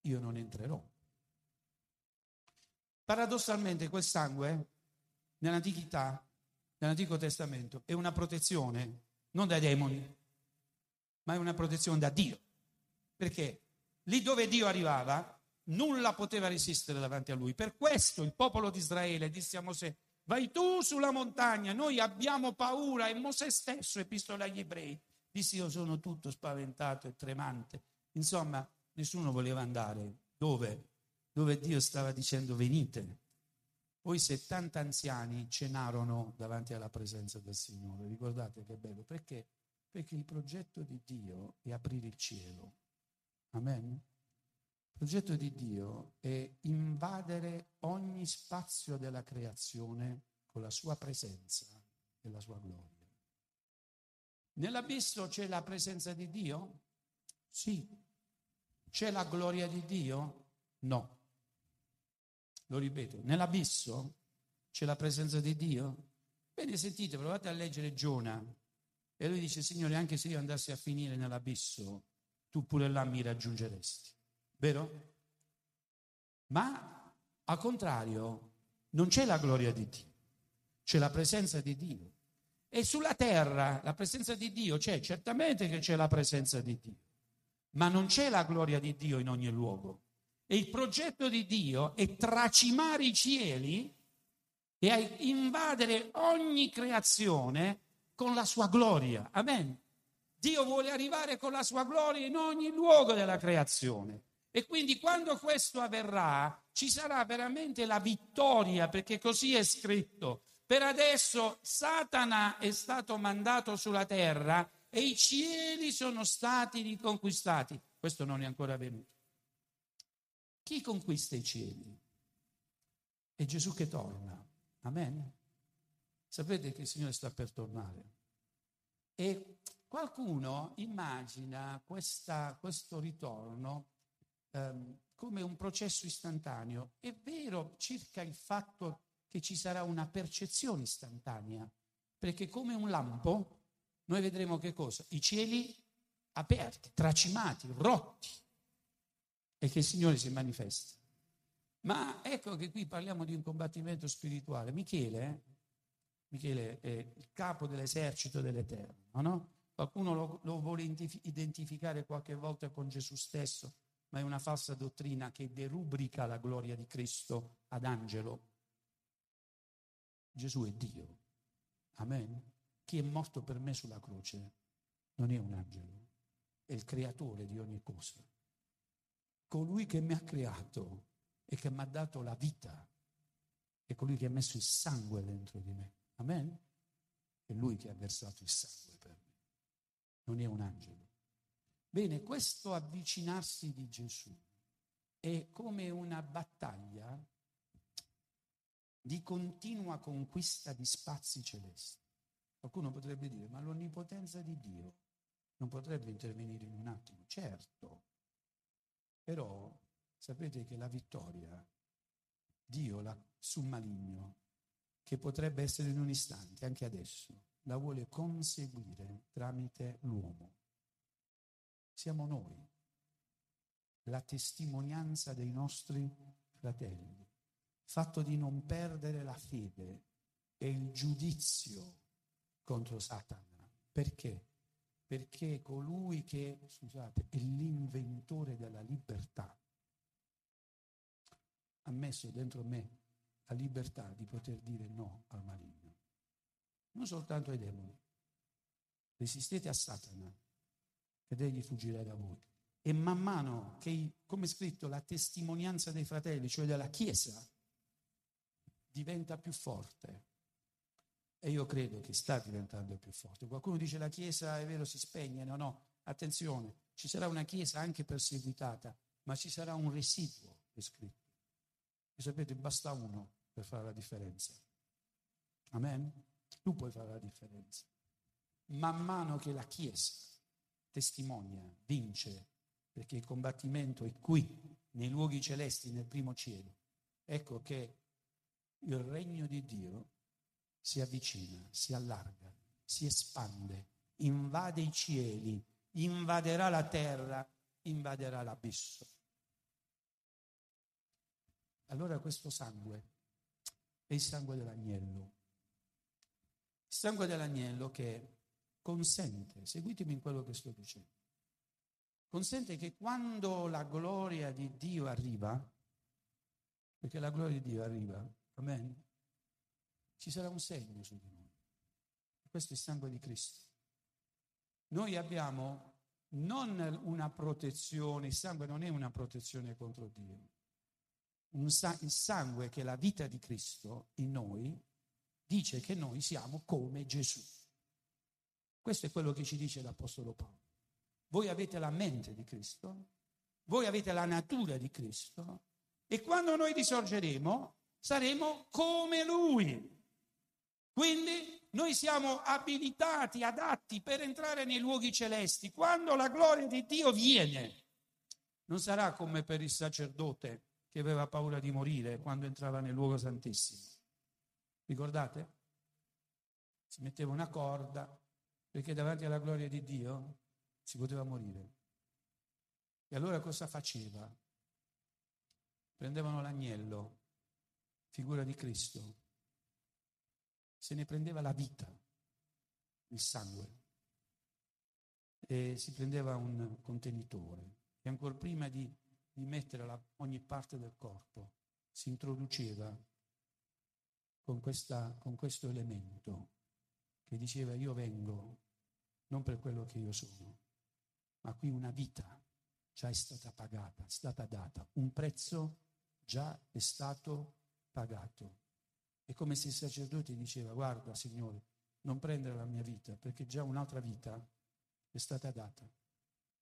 io non entrerò. Paradossalmente quel sangue nell'antichità nell'Antico Testamento è una protezione non dai demoni, ma è una protezione da Dio. Perché lì dove Dio arrivava, nulla poteva resistere davanti a lui. Per questo il popolo di Israele disse a Mosè, vai tu sulla montagna, noi abbiamo paura. E Mosè stesso, epistola agli ebrei, disse io sono tutto spaventato e tremante. Insomma, nessuno voleva andare. Dove? Dove Dio stava dicendo venite. Poi 70 anziani cenarono davanti alla presenza del Signore. Ricordate che bello? Perché? Perché il progetto di Dio è aprire il cielo. Amen? Il progetto di Dio è invadere ogni spazio della creazione con la sua presenza e la sua gloria. Nell'abisso c'è la presenza di Dio? Sì. C'è la gloria di Dio? No. Lo ripeto, nell'abisso c'è la presenza di Dio. Bene, sentite, provate a leggere Giona. E lui dice, Signore, anche se io andassi a finire nell'abisso, tu pure là mi raggiungeresti. Vero? Ma al contrario, non c'è la gloria di Dio, c'è la presenza di Dio. E sulla terra la presenza di Dio c'è, certamente che c'è la presenza di Dio, ma non c'è la gloria di Dio in ogni luogo. E il progetto di Dio è tracimare i cieli e invadere ogni creazione con la sua gloria. Amen. Dio vuole arrivare con la sua gloria in ogni luogo della creazione. E quindi quando questo avverrà, ci sarà veramente la vittoria, perché così è scritto. Per adesso Satana è stato mandato sulla terra e i cieli sono stati riconquistati. Questo non è ancora avvenuto. Chi conquista i cieli? È Gesù che torna. Amen. Sapete che il Signore sta per tornare. E qualcuno immagina questa, questo ritorno um, come un processo istantaneo. È vero circa il fatto che ci sarà una percezione istantanea Perché come un lampo noi vedremo che cosa? I cieli aperti, tracimati, rotti e che il Signore si manifesta. Ma ecco che qui parliamo di un combattimento spirituale. Michele, eh? Michele è il capo dell'esercito dell'Eterno, no? Qualcuno lo, lo vuole identificare qualche volta con Gesù stesso, ma è una falsa dottrina che derubrica la gloria di Cristo ad angelo. Gesù è Dio. Amen. Chi è morto per me sulla croce non è un angelo, è il creatore di ogni cosa. Colui che mi ha creato e che mi ha dato la vita è colui che ha messo il sangue dentro di me. Amen? È lui che ha versato il sangue per me. Non è un angelo. Bene, questo avvicinarsi di Gesù è come una battaglia di continua conquista di spazi celesti. Qualcuno potrebbe dire, ma l'onnipotenza di Dio non potrebbe intervenire in un attimo. Certo, però sapete che la vittoria, Dio la, sul maligno, che potrebbe essere in un istante, anche adesso, la vuole conseguire tramite l'uomo siamo noi, la testimonianza dei nostri fratelli, fatto di non perdere la fede e il giudizio contro Satana. Perché? Perché colui che, scusate, è l'inventore della libertà ha messo dentro me la libertà di poter dire no al maligno. Non soltanto ai demoni. Resistete a Satana ed egli fuggirà da voi. E man mano che, come scritto, la testimonianza dei fratelli, cioè della Chiesa, diventa più forte. E io credo che sta diventando più forte. Qualcuno dice la Chiesa, è vero, si spegne. No, no, attenzione, ci sarà una Chiesa anche perseguitata, ma ci sarà un residuo, è scritto. E sapete, basta uno per fare la differenza. Amen? Tu puoi fare la differenza. Man mano che la Chiesa testimonia, vince, perché il combattimento è qui, nei luoghi celesti, nel primo cielo. Ecco che il regno di Dio si avvicina, si allarga, si espande, invade i cieli, invaderà la terra, invaderà l'abisso. Allora questo sangue è il sangue dell'agnello. Il sangue dell'agnello che consente, seguitemi in quello che sto dicendo, consente che quando la gloria di Dio arriva, perché la gloria di Dio arriva, amen, ci sarà un segno su di noi. Questo è il sangue di Cristo. Noi abbiamo non una protezione, il sangue non è una protezione contro Dio. Sa- il sangue che è la vita di Cristo in noi dice che noi siamo come Gesù. Questo è quello che ci dice l'Apostolo Paolo. Voi avete la mente di Cristo, voi avete la natura di Cristo e quando noi risorgeremo saremo come Lui. Quindi noi siamo abilitati, adatti per entrare nei luoghi celesti. Quando la gloria di Dio viene, non sarà come per il sacerdote che aveva paura di morire quando entrava nel luogo santissimo. Ricordate? Si metteva una corda, perché davanti alla gloria di Dio si poteva morire. E allora cosa faceva? Prendevano l'agnello, figura di Cristo, se ne prendeva la vita, il sangue, e si prendeva un contenitore e ancora prima di, di mettere ogni parte del corpo si introduceva con, questa, con questo elemento che diceva io vengo non per quello che io sono, ma qui una vita già è stata pagata, è stata data, un prezzo già è stato pagato. È come se il sacerdote diceva guarda Signore, non prendere la mia vita perché già un'altra vita è stata data.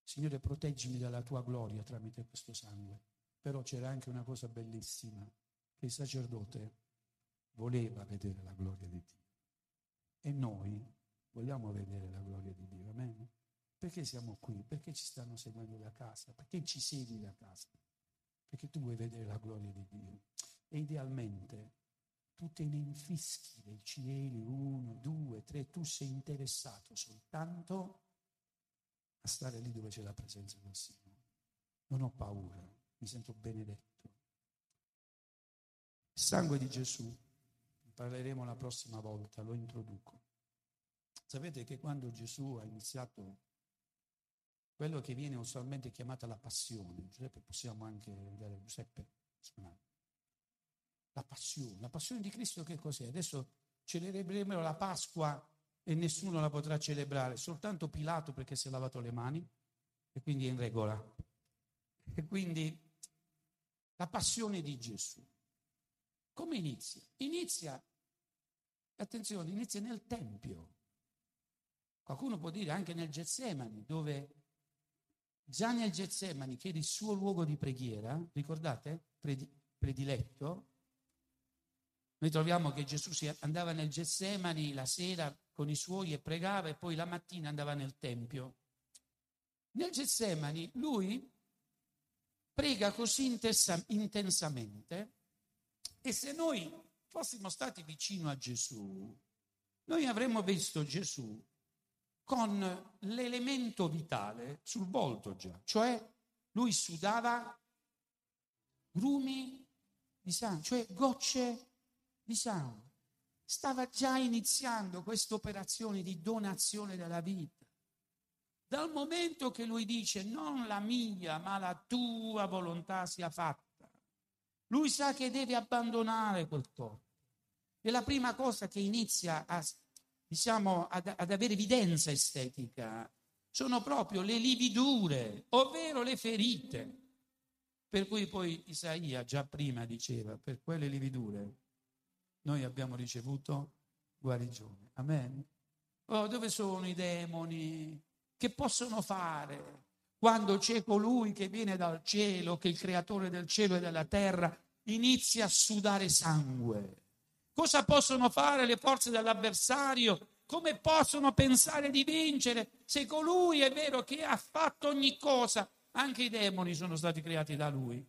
Signore, proteggimi dalla tua gloria tramite questo sangue. Però c'era anche una cosa bellissima, che il sacerdote voleva vedere la gloria di Dio. E noi vogliamo vedere la gloria di Dio, amen? Perché siamo qui? Perché ci stanno seguendo da casa? Perché ci segui da casa? Perché tu vuoi vedere la gloria di Dio. E idealmente tu te ne infischi dei cieli, uno, due, tre, tu sei interessato soltanto a stare lì dove c'è la presenza del Signore. Non ho paura, mi sento benedetto. Il sangue di Gesù, ne parleremo la prossima volta, lo introduco. Sapete che quando Gesù ha iniziato quello che viene usualmente chiamata la passione, Giuseppe possiamo anche vedere Giuseppe suonare. La passione, la passione di Cristo che cos'è? Adesso celebreremo la Pasqua e nessuno la potrà celebrare, soltanto Pilato perché si è lavato le mani e quindi è in regola. E quindi la passione di Gesù. Come inizia? Inizia, attenzione, inizia nel Tempio. Qualcuno può dire anche nel Getsemani, dove già nel Getsemani, che era il suo luogo di preghiera, ricordate? Prediletto. Noi troviamo che Gesù andava nel Getsemani la sera con i suoi e pregava e poi la mattina andava nel Tempio. Nel Getsemani lui prega così intensamente e se noi fossimo stati vicino a Gesù, noi avremmo visto Gesù con l'elemento vitale sul volto già, cioè lui sudava grumi di sangue, cioè gocce di sangue. Stava già iniziando questa operazione di donazione della vita. Dal momento che lui dice non la mia, ma la tua volontà sia fatta, lui sa che deve abbandonare quel corpo. E la prima cosa che inizia a diciamo, ad, ad avere evidenza estetica sono proprio le lividure, ovvero le ferite. Per cui poi Isaia già prima diceva, per quelle lividure noi abbiamo ricevuto guarigione. Amen. Oh, dove sono i demoni? Che possono fare quando c'è colui che viene dal cielo, che è il creatore del cielo e della terra, inizia a sudare sangue? Cosa possono fare le forze dell'avversario? Come possono pensare di vincere se colui è vero che ha fatto ogni cosa? Anche i demoni sono stati creati da lui.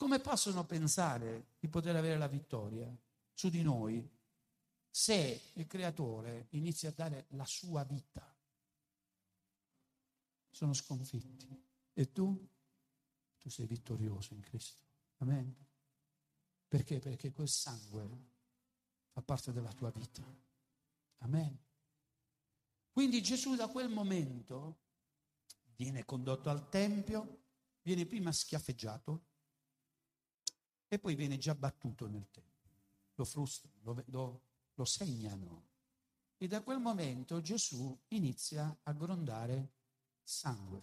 Come possono pensare di poter avere la vittoria su di noi se il creatore inizia a dare la sua vita? Sono sconfitti. E tu? Tu sei vittorioso in Cristo. Amen. Perché? Perché quel sangue fa parte della tua vita. Amen. Quindi Gesù da quel momento viene condotto al Tempio, viene prima schiaffeggiato e poi viene già battuto nel Tempio. Lo frustano, lo, lo, lo segnano. E da quel momento Gesù inizia a grondare sangue.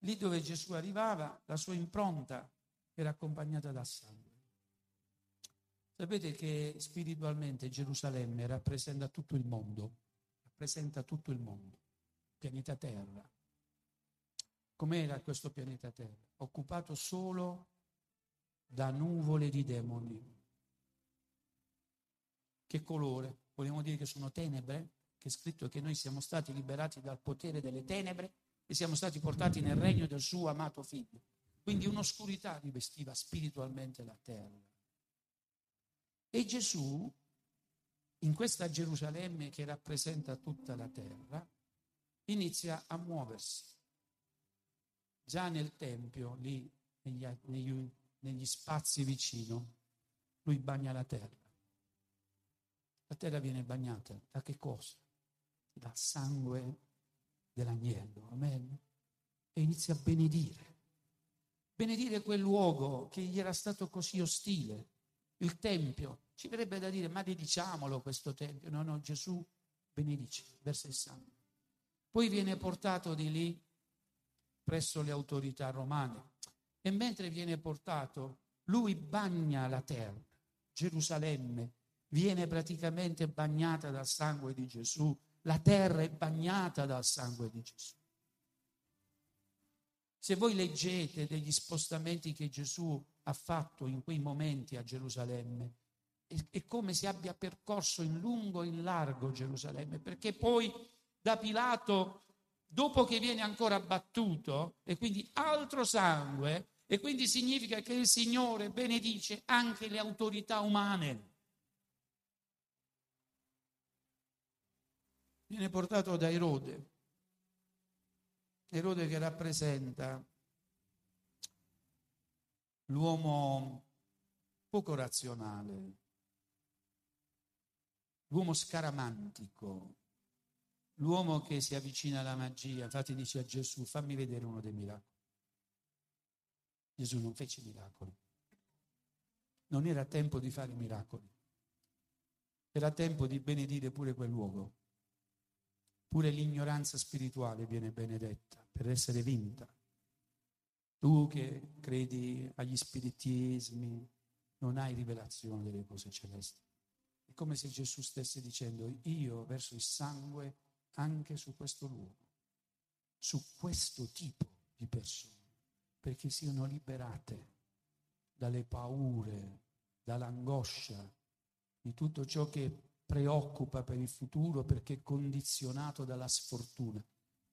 Lì dove Gesù arrivava, la sua impronta era accompagnata da sangue. Sapete che spiritualmente Gerusalemme rappresenta tutto il mondo, rappresenta tutto il mondo, pianeta Terra. Com'era questo pianeta Terra? Occupato solo da nuvole di demoni. Che colore? Vogliamo dire che sono tenebre? Che è scritto che noi siamo stati liberati dal potere delle tenebre e siamo stati portati nel regno del suo amato figlio. Quindi un'oscurità rivestiva spiritualmente la terra. E Gesù, in questa Gerusalemme che rappresenta tutta la terra, inizia a muoversi. Già nel Tempio, lì negli, negli, negli spazi vicino, lui bagna la terra. La terra viene bagnata da che cosa? Dal sangue dell'agnello. Amen. E inizia a benedire. Benedire quel luogo che gli era stato così ostile, il Tempio. Ci verrebbe da dire, ma dediciamolo questo Tempio. No, no, Gesù benedice, versa il sangue. Poi viene portato di lì presso le autorità romane e mentre viene portato, lui bagna la terra. Gerusalemme viene praticamente bagnata dal sangue di Gesù la terra è bagnata dal sangue di Gesù. Se voi leggete degli spostamenti che Gesù ha fatto in quei momenti a Gerusalemme, è, come se abbia percorso in lungo e in largo Gerusalemme, perché poi da Pilato, dopo che viene ancora battuto, e quindi altro sangue, E quindi significa che il Signore benedice anche le autorità umane. Viene portato da Erode, Erode che rappresenta l'uomo poco razionale, l'uomo scaramantico, l'uomo che si avvicina alla magia. Infatti dice a Gesù, fammi vedere uno dei miracoli. Gesù non fece miracoli. Non era tempo di fare miracoli. Era tempo di benedire pure quel luogo. Pure l'ignoranza spirituale viene benedetta per essere vinta. Tu che credi agli spiritismi, non hai rivelazione delle cose celesti. È come se Gesù stesse dicendo, io verso il sangue anche su questo luogo, su questo tipo di persone, perché siano liberate dalle paure, dall'angoscia, di tutto ciò che preoccupa per il futuro perché è condizionato dalla sfortuna.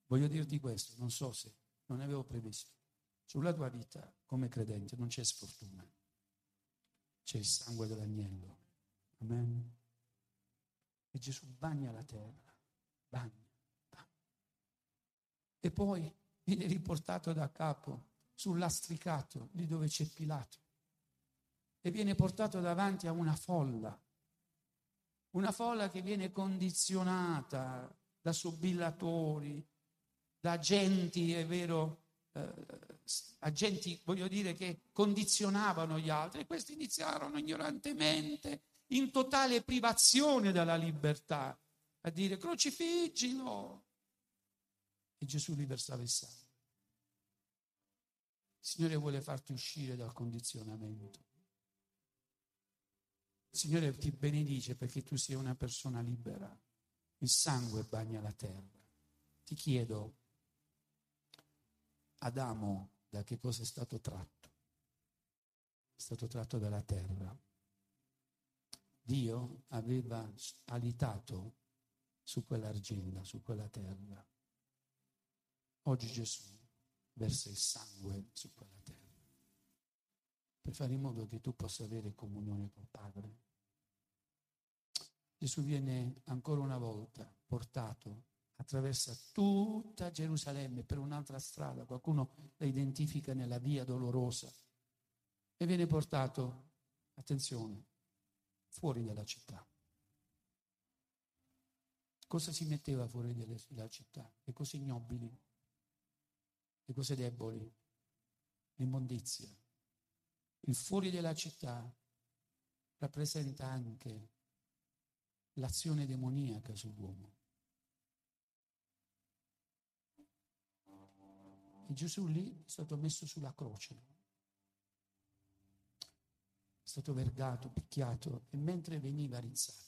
Voglio dirti questo, non so se non avevo previsto. Sulla tua vita come credente non c'è sfortuna, c'è il sangue dell'agnello. Amen. E Gesù bagna la terra, bagna, bagna. E poi viene riportato da capo sul lastricato, lì dove c'è Pilato, e viene portato davanti a una folla, una folla che viene condizionata da sobillatori, da agenti, è vero, eh, agenti, voglio dire, che condizionavano gli altri e questi iniziarono ignorantemente, in totale privazione dalla libertà, a dire crocifiggilo. E Gesù li versava il sangue. Il Signore vuole farti uscire dal condizionamento. Il Signore ti benedice perché tu sei una persona libera. Il sangue bagna la terra. Ti chiedo, Adamo da che cosa è stato tratto? È stato tratto dalla terra. Dio aveva alitato su quell'argilla, su quella terra. Oggi Gesù versa il sangue su quella terra per fare in modo che tu possa avere comunione col Padre. Gesù viene ancora una volta portato attraversa tutta Gerusalemme per un'altra strada, qualcuno la identifica nella via dolorosa e viene portato, attenzione, fuori dalla città. Cosa si metteva fuori dalla città? Le cose ignobili, le cose deboli, l'immondizia. Il fuori della città rappresenta anche l'azione demoniaca sull'uomo. E Gesù lì è stato messo sulla croce, è stato vergato, picchiato e mentre veniva rizzato,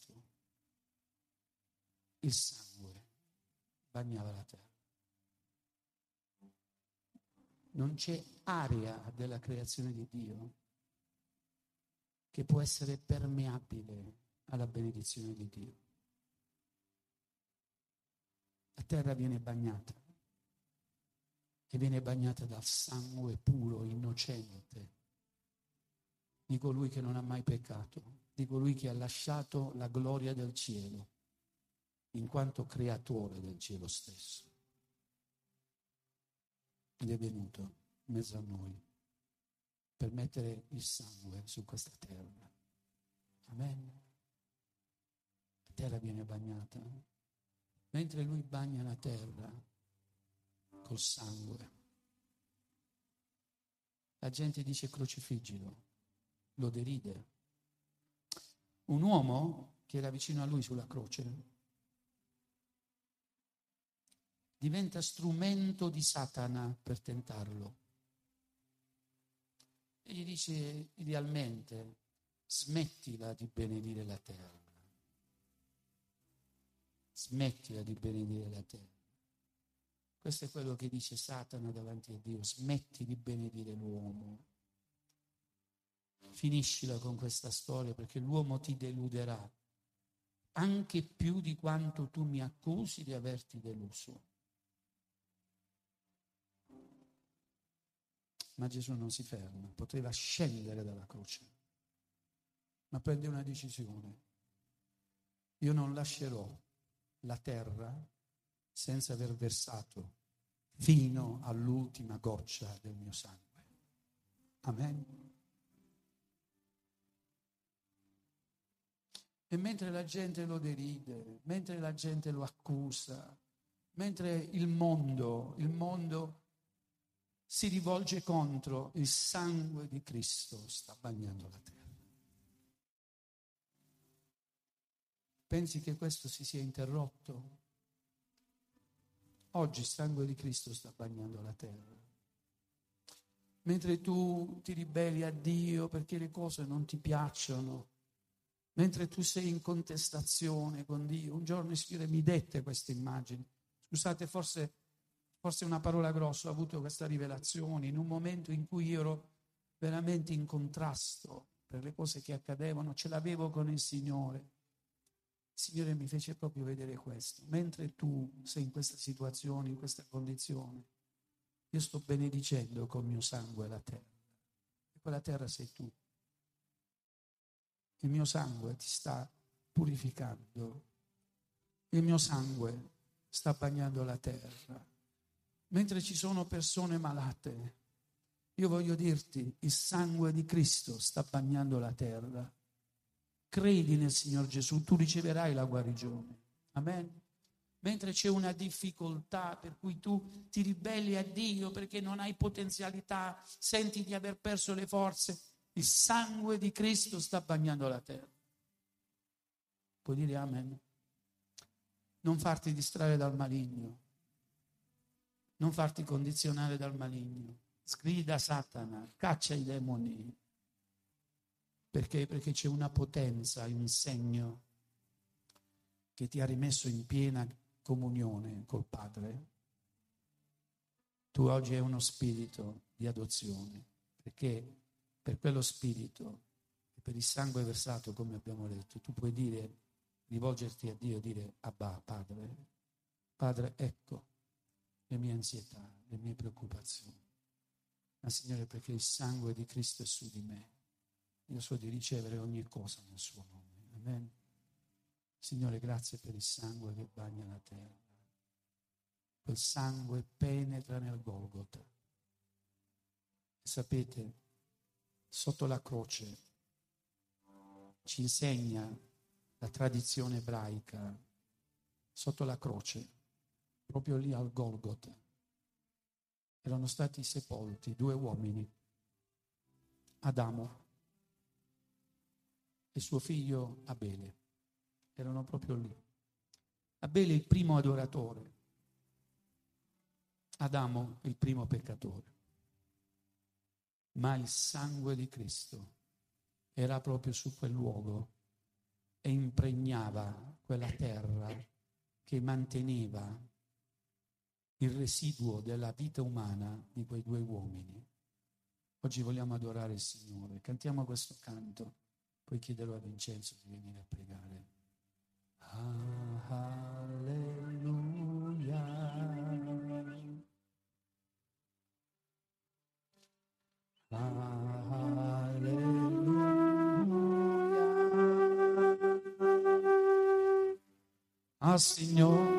il sangue bagnava la terra. Non c'è area della creazione di Dio che può essere permeabile alla benedizione di Dio. La terra viene bagnata che viene bagnata dal sangue puro, innocente, di colui che non ha mai peccato, di colui che ha lasciato la gloria del cielo, in quanto creatore del cielo stesso. Ed è venuto in mezzo a noi per mettere il sangue su questa terra. Amen. La terra viene bagnata. Mentre lui bagna la terra, col sangue. La gente dice crocifiggilo, lo deride. Un uomo che era vicino a lui sulla croce diventa strumento di Satana per tentarlo. E gli dice idealmente, smettila di benedire la terra. Smettila di benedire la terra. Questo è quello che dice Satana davanti a Dio. Smetti di benedire l'uomo. Finiscila con questa storia perché l'uomo ti deluderà anche più di quanto tu mi accusi di averti deluso. Ma Gesù non si ferma, poteva scendere dalla croce, ma prende una decisione. Io non lascerò la terra senza aver versato fino all'ultima goccia del mio sangue. Amen. E mentre la gente lo deride, mentre la gente lo accusa, mentre il mondo, il mondo si rivolge contro, il sangue di Cristo sta bagnando la terra. Pensi che questo si sia interrotto? Oggi il sangue di Cristo sta bagnando la terra. Mentre tu ti ribelli a Dio perché le cose non ti piacciono, mentre tu sei in contestazione con Dio, un giorno il Signore mi dette queste immagini. Scusate, forse, forse una parola grossa, ho avuto questa rivelazione in un momento in cui ero veramente in contrasto per le cose che accadevano, ce l'avevo con il Signore. Il Signore mi fece proprio vedere questo. Mentre tu sei in questa situazione, in questa condizione, io sto benedicendo col mio sangue la terra. E quella terra sei tu. Il mio sangue ti sta purificando. Il mio sangue sta bagnando la terra. Mentre ci sono persone malate, io voglio dirti, il sangue di Cristo sta bagnando la terra credi nel Signor Gesù, tu riceverai la guarigione. Amen. Mentre c'è una difficoltà per cui tu ti ribelli a Dio perché non hai potenzialità, senti di aver perso le forze, il sangue di Cristo sta bagnando la terra. Puoi dire amen? Non farti distrarre dal maligno, non farti condizionare dal maligno. Sgrida Satana, caccia i demoni, perché? Perché c'è una potenza, un segno che ti ha rimesso in piena comunione col Padre. Tu oggi hai uno spirito di adozione, perché per quello spirito e per il sangue versato, come abbiamo detto, tu puoi dire, rivolgerti a Dio e dire, Abba, Padre, Padre, ecco le mie ansietà, le mie preoccupazioni. Ma Signore, perché il sangue di Cristo è su di me io so di ricevere ogni cosa nel suo nome. Amen. Signore, grazie per il sangue che bagna la terra. Quel sangue penetra nel Golgotha. Sapete, sotto la croce ci insegna la tradizione ebraica, sotto la croce, proprio lì al Golgotha, erano stati sepolti due uomini, Adamo e suo figlio Abele. Erano proprio lì. Abele il primo adoratore, Adamo il primo peccatore. Ma il sangue di Cristo era proprio su quel luogo e impregnava quella terra che manteneva il residuo della vita umana di quei due uomini. Oggi vogliamo adorare il Signore. Cantiamo questo canto. Puoi chiederlo a Vincenzo di venire a pregare. Ah, alleluia. Alleluia. Ah, Signore,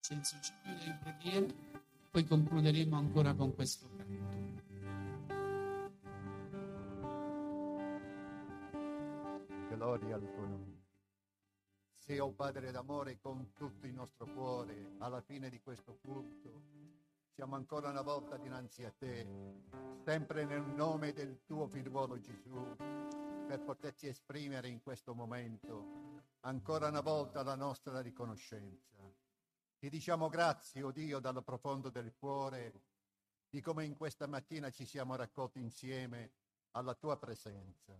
senza chiudere in preghiera, poi concluderemo ancora con questo canto. Gloria al tuo nome. Sì, oh Padre d'amore, con tutto il nostro cuore, alla fine di questo culto, siamo ancora una volta dinanzi a te, sempre nel nome del tuo figliuolo Gesù, per poterci esprimere in questo momento ancora una volta la nostra riconoscenza. Ti diciamo grazie, oh Dio, dal profondo del cuore, di come in questa mattina ci siamo raccolti insieme alla tua presenza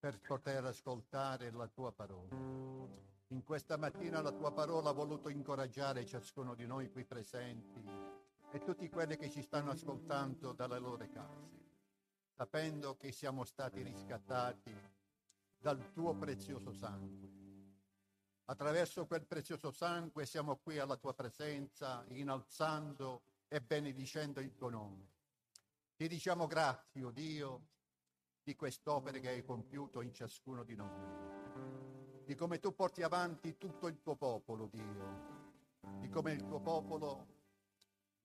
per poter ascoltare la tua parola. In questa mattina la tua parola ha voluto incoraggiare ciascuno di noi qui presenti e tutti quelli che ci stanno ascoltando dalle loro case, sapendo che siamo stati riscattati dal tuo prezioso sangue. Attraverso quel prezioso sangue siamo qui alla tua presenza, innalzando e benedicendo il tuo nome. Ti diciamo grazie, oh Dio, di quest'opera che hai compiuto in ciascuno di noi, di come tu porti avanti tutto il tuo popolo, Dio, di come il tuo popolo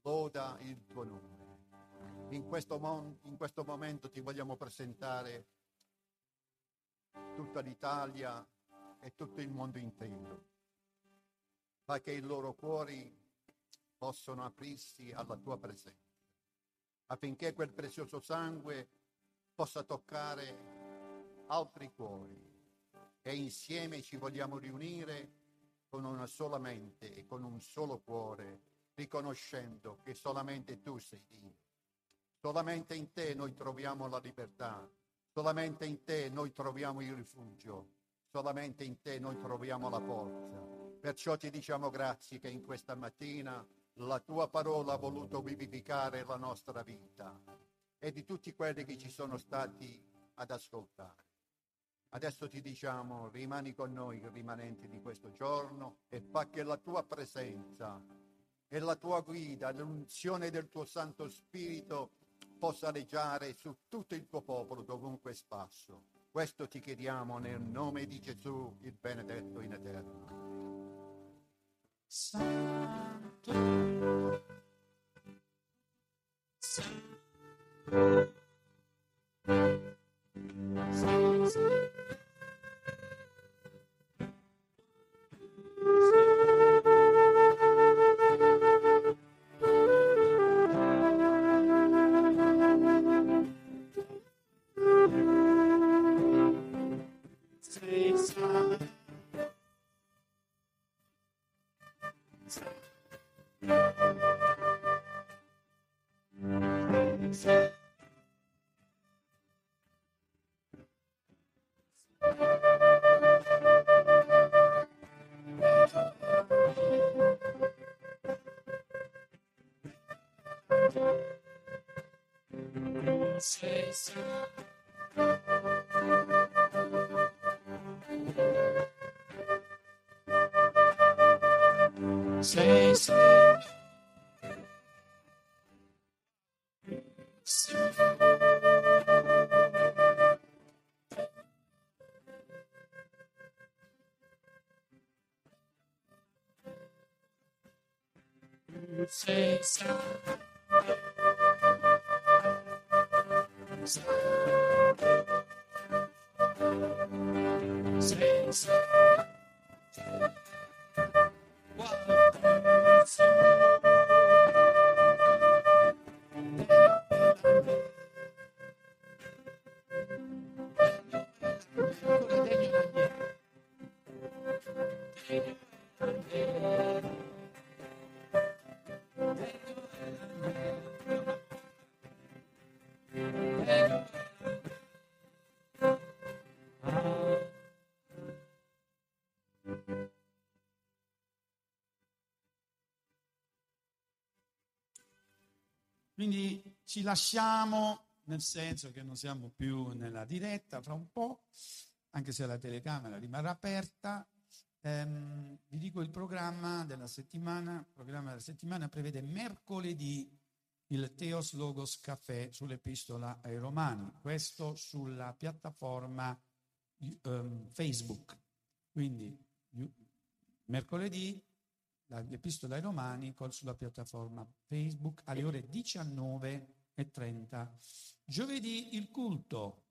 loda il tuo nome. In questo, mon- in questo momento ti vogliamo presentare tutta l'Italia e tutto il mondo intero, fa che i loro cuori possano aprirsi alla tua presenza, affinché quel prezioso sangue possa toccare altri cuori. E insieme ci vogliamo riunire con una sola mente e con un solo cuore, riconoscendo che solamente tu sei Dio. Solamente in te noi troviamo la libertà, solamente in te noi troviamo il rifugio, solamente in te noi troviamo la forza. Perciò ti diciamo grazie che in questa mattina la tua parola ha voluto vivificare la nostra vita e di tutti quelli che ci sono stati ad ascoltare. Adesso ti diciamo, rimani con noi rimanenti di questo giorno e fa che la tua presenza e la tua guida, l'unzione del tuo Santo Spirito possa leggiare su tutto il tuo popolo dovunque spasso questo ti chiediamo nel nome di Gesù, il benedetto in eterno. Santo. Santo. Santo. Say so. Quindi ci lasciamo, nel senso che non siamo più nella diretta fra un po', anche se la telecamera rimarrà aperta. Ehm, vi dico il programma della settimana. Il programma della settimana prevede mercoledì il Teos Logos Café sull'Epistola ai Romani, questo sulla piattaforma um, Facebook. Quindi mercoledì l'Epistola ai Romani sulla piattaforma Facebook alle ore 19.30. Giovedì il culto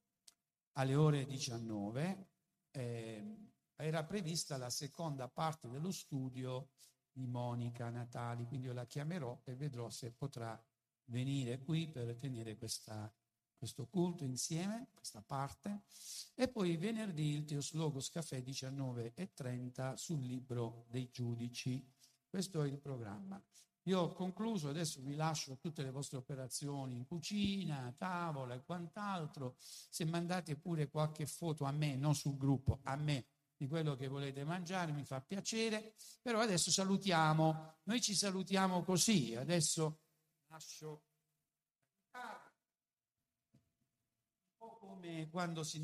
alle ore 19 eh, era prevista la seconda parte dello studio di Monica Natali, quindi io la chiamerò e vedrò se potrà venire qui per tenere questa, questo culto insieme, questa parte, e poi venerdì il Teos Logos Caffè 19.30 sul libro dei giudici. Questo è il programma. Io ho concluso, adesso vi lascio tutte le vostre operazioni in cucina, tavola e quant'altro. Se mandate pure qualche foto a me, non sul gruppo, a me di quello che volete mangiare, mi fa piacere. Però adesso salutiamo, noi ci salutiamo così, adesso lascio un po' come quando si